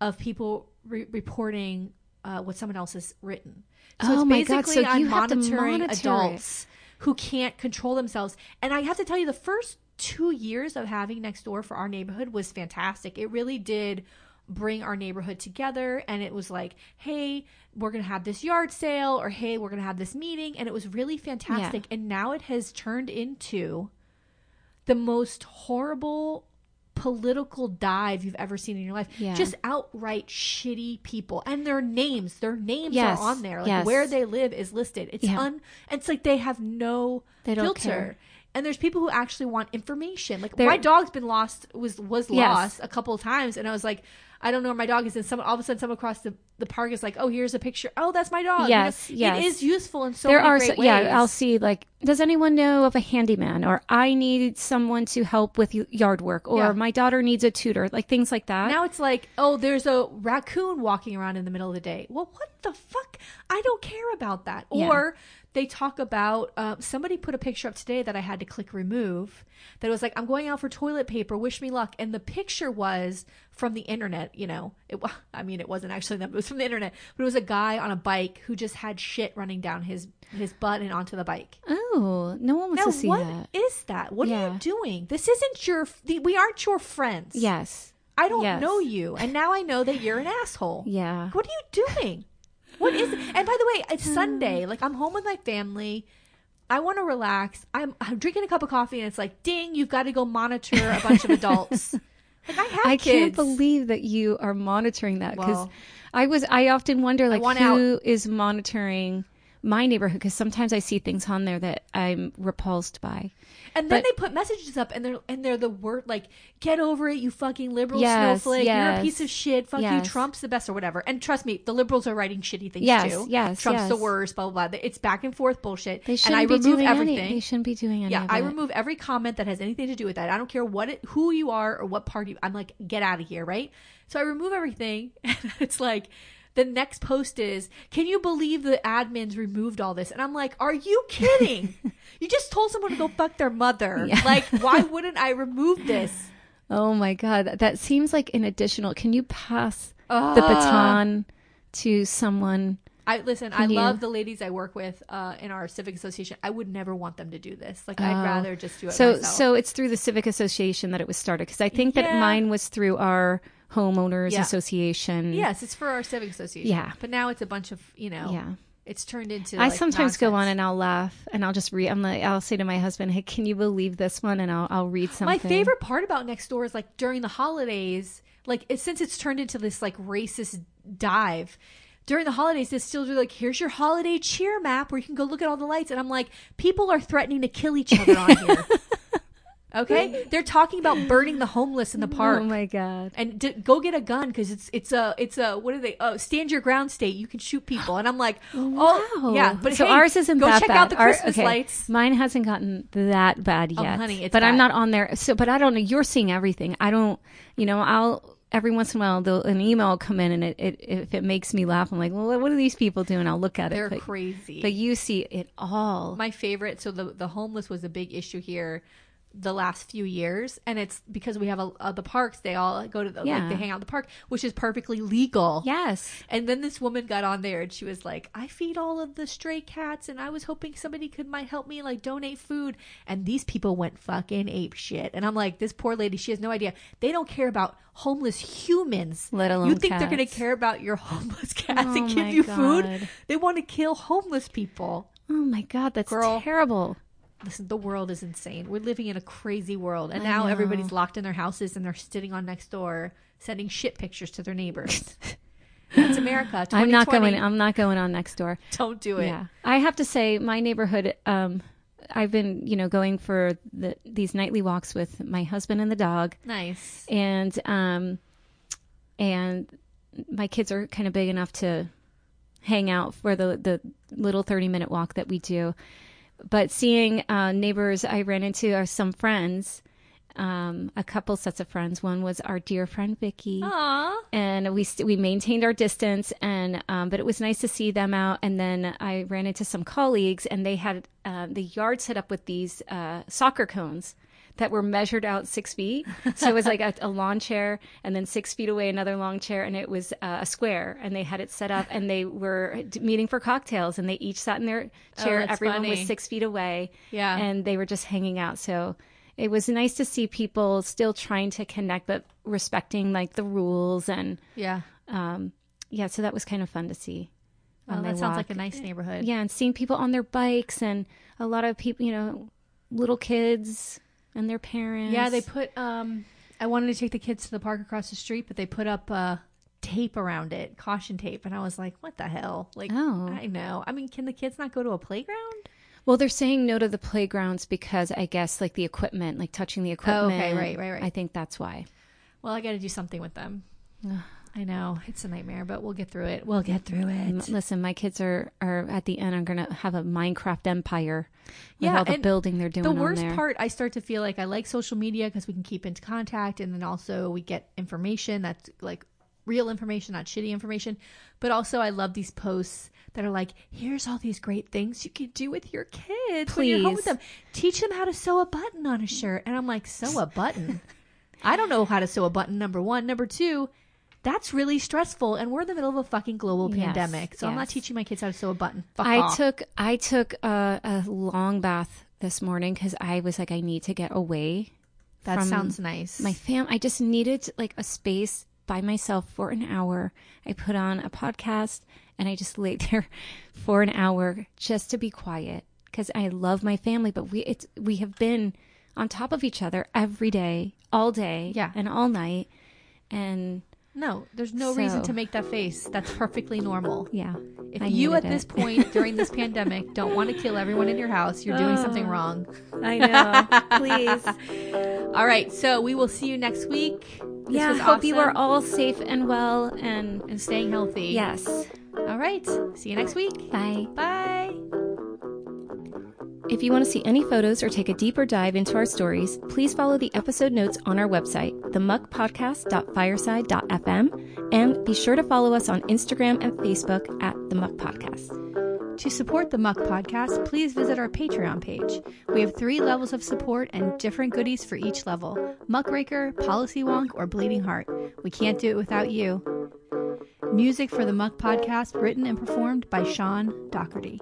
of people re- reporting uh, what someone else has written. So Oh it's my God, basically so I'm you have to monitoring monitor it. adults who can't control themselves. And I have to tell you, the first two years of having next door for our neighborhood was fantastic. It really did bring our neighborhood together. And it was like, hey, we're going to have this yard sale, or hey, we're going to have this meeting. And it was really fantastic. And now it has turned into the most horrible political dive you've ever seen in your life. Yeah. Just outright shitty people. And their names, their names Yes, are on there. Like yes. where they live is listed. It's Yeah. un it's like they have no They filter. care. And there's people who actually want information. Like There- my dog's been lost was was Yes. lost a couple of times and I was like I don't know where my dog is and someone all of a sudden someone across the, the park is like, Oh, here's a picture. Oh, that's my dog. You Yes, know, yes. It is useful in so there many are so, yeah i'll see like does anyone know of a handyman or i need someone to help with yard work or Yeah. my daughter needs a tutor like things like that Now it's like, oh, there's a raccoon walking around in the middle of the day. Well, what the fuck? I don't care about that. Yeah. Or they talk about uh, somebody put a picture up today that I had to click remove. That was like, I'm going out for toilet paper. Wish me luck. And the picture was from the internet. You know, it. I mean, it wasn't actually them. It was from the internet. But it was a guy on a bike who just had shit running down his his butt and onto the bike. oh no one wants Now, to see what that is that? What are you doing? This isn't your. the- We aren't your friends. yes I don't Yes. know you, and now I know that you're an asshole. yeah What are you doing? What is it? And by the way, it's hmm. Sunday. Like I'm home with my family. I want to relax. I'm, I'm drinking a cup of coffee, and it's like, ding! You've got to go monitor a bunch of adults. Like I have i can't believe that you are monitoring that because Well- i was i often wonder like who is monitoring my neighborhood because sometimes I see things on there that I'm repulsed by. And then But- they put messages up, and they're and they're the word like "Get over it, you fucking liberal Yes, snowflake. You're a piece of shit. Fuck yes. you. Trump's the best, or whatever." And trust me, the liberals are writing shitty things Yes, too. yes, Trump's the worst. Blah blah blah. It's back and forth bullshit. They shouldn't I be remove doing everything. any. They shouldn't be doing any. yeah, I remove every comment that has anything to do with that. I don't care what it, who you are or what party. I'm like, get out of here, right? So I remove everything, and it's like. The next post is, can you believe the admins removed all this? And I'm like, are you kidding? you just told someone to go fuck their mother. Yeah. Like, why wouldn't I remove this? Oh my god, that, that seems like an additional. Can you pass the baton to someone? I listen. I you- love the ladies I work with uh, in our civic association. I would never want them to do this. Like, I'd Oh. rather just do it So, myself. so it's through the civic association that it was started because I think that mine was through our homeowners Yeah. association. yes, it's for our civic association. Yeah. but now it's a bunch of you know. yeah. It's turned into. I like, sometimes go on and I'll laugh and I'll just read. I'm like, I'll say to my husband, "Hey, can you believe this one?" And I'll I'll read something. My favorite part about next door is like during the holidays, like it, since it's turned into this like racist dive. During the holidays, they still do like, here's your holiday cheer map where you can go look at all the lights. And I'm like, people are threatening to kill each other on here. Okay, they're talking about burning the homeless in the oh park. Oh my god. and d- go get a gun because it's it's a it's a what are they oh stand your ground state you can shoot people and I'm like oh Wow. yeah but so hey, ours isn't go that check bad. out the Our- Christmas okay, lights Mine hasn't gotten that bad Oh, yet. honey, it's but I'm not on there. So, but I don't know. You're seeing everything. I don't. You know, I'll every once in a while an email will come in and it, it if it makes me laugh, I'm like, well, what are these people doing? I'll look at it. they're it. But, crazy but you see it all. my favorite so the the homeless was a big issue here the last few years and it's because we have a, uh, the parks they all go to the like Yeah. they hang out in the park which is perfectly legal yes. And then this woman got on there and she was like, I feed all of the stray cats and I was hoping somebody could might help me like donate food. And these people went fucking ape shit. And I'm like, this poor lady, she has no idea. They don't care about homeless humans. Let alone You think they're gonna care about your homeless cats Oh and give you food? They want to kill homeless people. Oh my god, that's Girl. terrible. Listen, the world is insane. We're living in a crazy world. And I now know. everybody's locked in their houses and they're sitting on next door sending shit pictures to their neighbors. That's America. I'm not going. I'm not going on next door. Don't do it. Yeah, I have to say, my neighborhood. Um, I've been, you know, going for the these nightly walks with my husband and the dog, Nice. and um, and my kids are kind of big enough to hang out for the the little thirty minute walk that we do. But seeing uh, neighbors, I ran into are some friends, um, a couple sets of friends. One was our dear friend Vicky Aw. and we st- we maintained our distance and um, but it was nice to see them out and then i ran into some colleagues and they had uh, the yard set up with these uh, soccer cones that were measured out six feet so it was like a, a lawn chair and then six feet away another long chair and it was uh, a square and they had it set up and they were meeting for cocktails and they each sat in their chair that's everyone was six feet away Yeah. and they were just hanging out so it was nice to see people still trying to connect but respecting like the rules and Yeah. um yeah so that was kind of fun to see Well, that sounds like a nice neighborhood. yeah and seeing people on their bikes and a lot of people you know little kids and their parents Yeah, they put um I wanted to take the kids to the park across the street, but they put up uh tape around it, caution tape, and I was like, what the hell? Like Oh. I know. I mean, can the kids not go to a playground? well they're saying no to the playgrounds because i guess like the equipment like touching the equipment Oh, okay, right, right, right. i think that's why Well, I got to do something with them. I know. It's a nightmare, but we'll get through it. We'll get through it. listen my kids are are at the end are gonna have a minecraft empire with Yeah, all the building they're doing the worst part i start to feel like i like social media because we can keep in contact and then also we get information that's like real information not shitty information but also i love these posts that are like here's all these great things you can do with your kids when you're home with them teach them how to sew a button on a shirt and i'm like sew a button i don't know how to sew a button number one number two that's really stressful and we're in the middle of a fucking global Yes, pandemic so i'm not teaching my kids how to sew a button Fuck I off. took I took a, a long bath this morning because I was like I need to get away. that sounds nice My fam, I just needed like a space by myself for an hour. I put on a podcast and I just laid there for an hour just to be quiet because I love my family. But we it's we have been on top of each other every day, all day, Yeah. and all night, and No, there's no reason to make that face. That's perfectly normal. Yeah. If I you at needed this point during this pandemic don't want to kill everyone in your house, you're doing something Oh. wrong. I know. Please. All right, so we will see you next week. This yeah. Hope you are all safe and well. And and staying healthy. yes. All right. See you next week. Bye. Bye. If you want to see any photos or take a deeper dive into our stories, please follow the episode notes on our website, themuckpodcast.fireside.fm, and be sure to follow us on Instagram and Facebook at The Muck Podcast. To support the Muck Podcast, please visit our Patreon page. We have three levels of support and different goodies for each level Muckraker, Policy Wonk, or Bleeding Heart. We can't do it without you. Music for the Muck Podcast written and performed by Sean Doherty.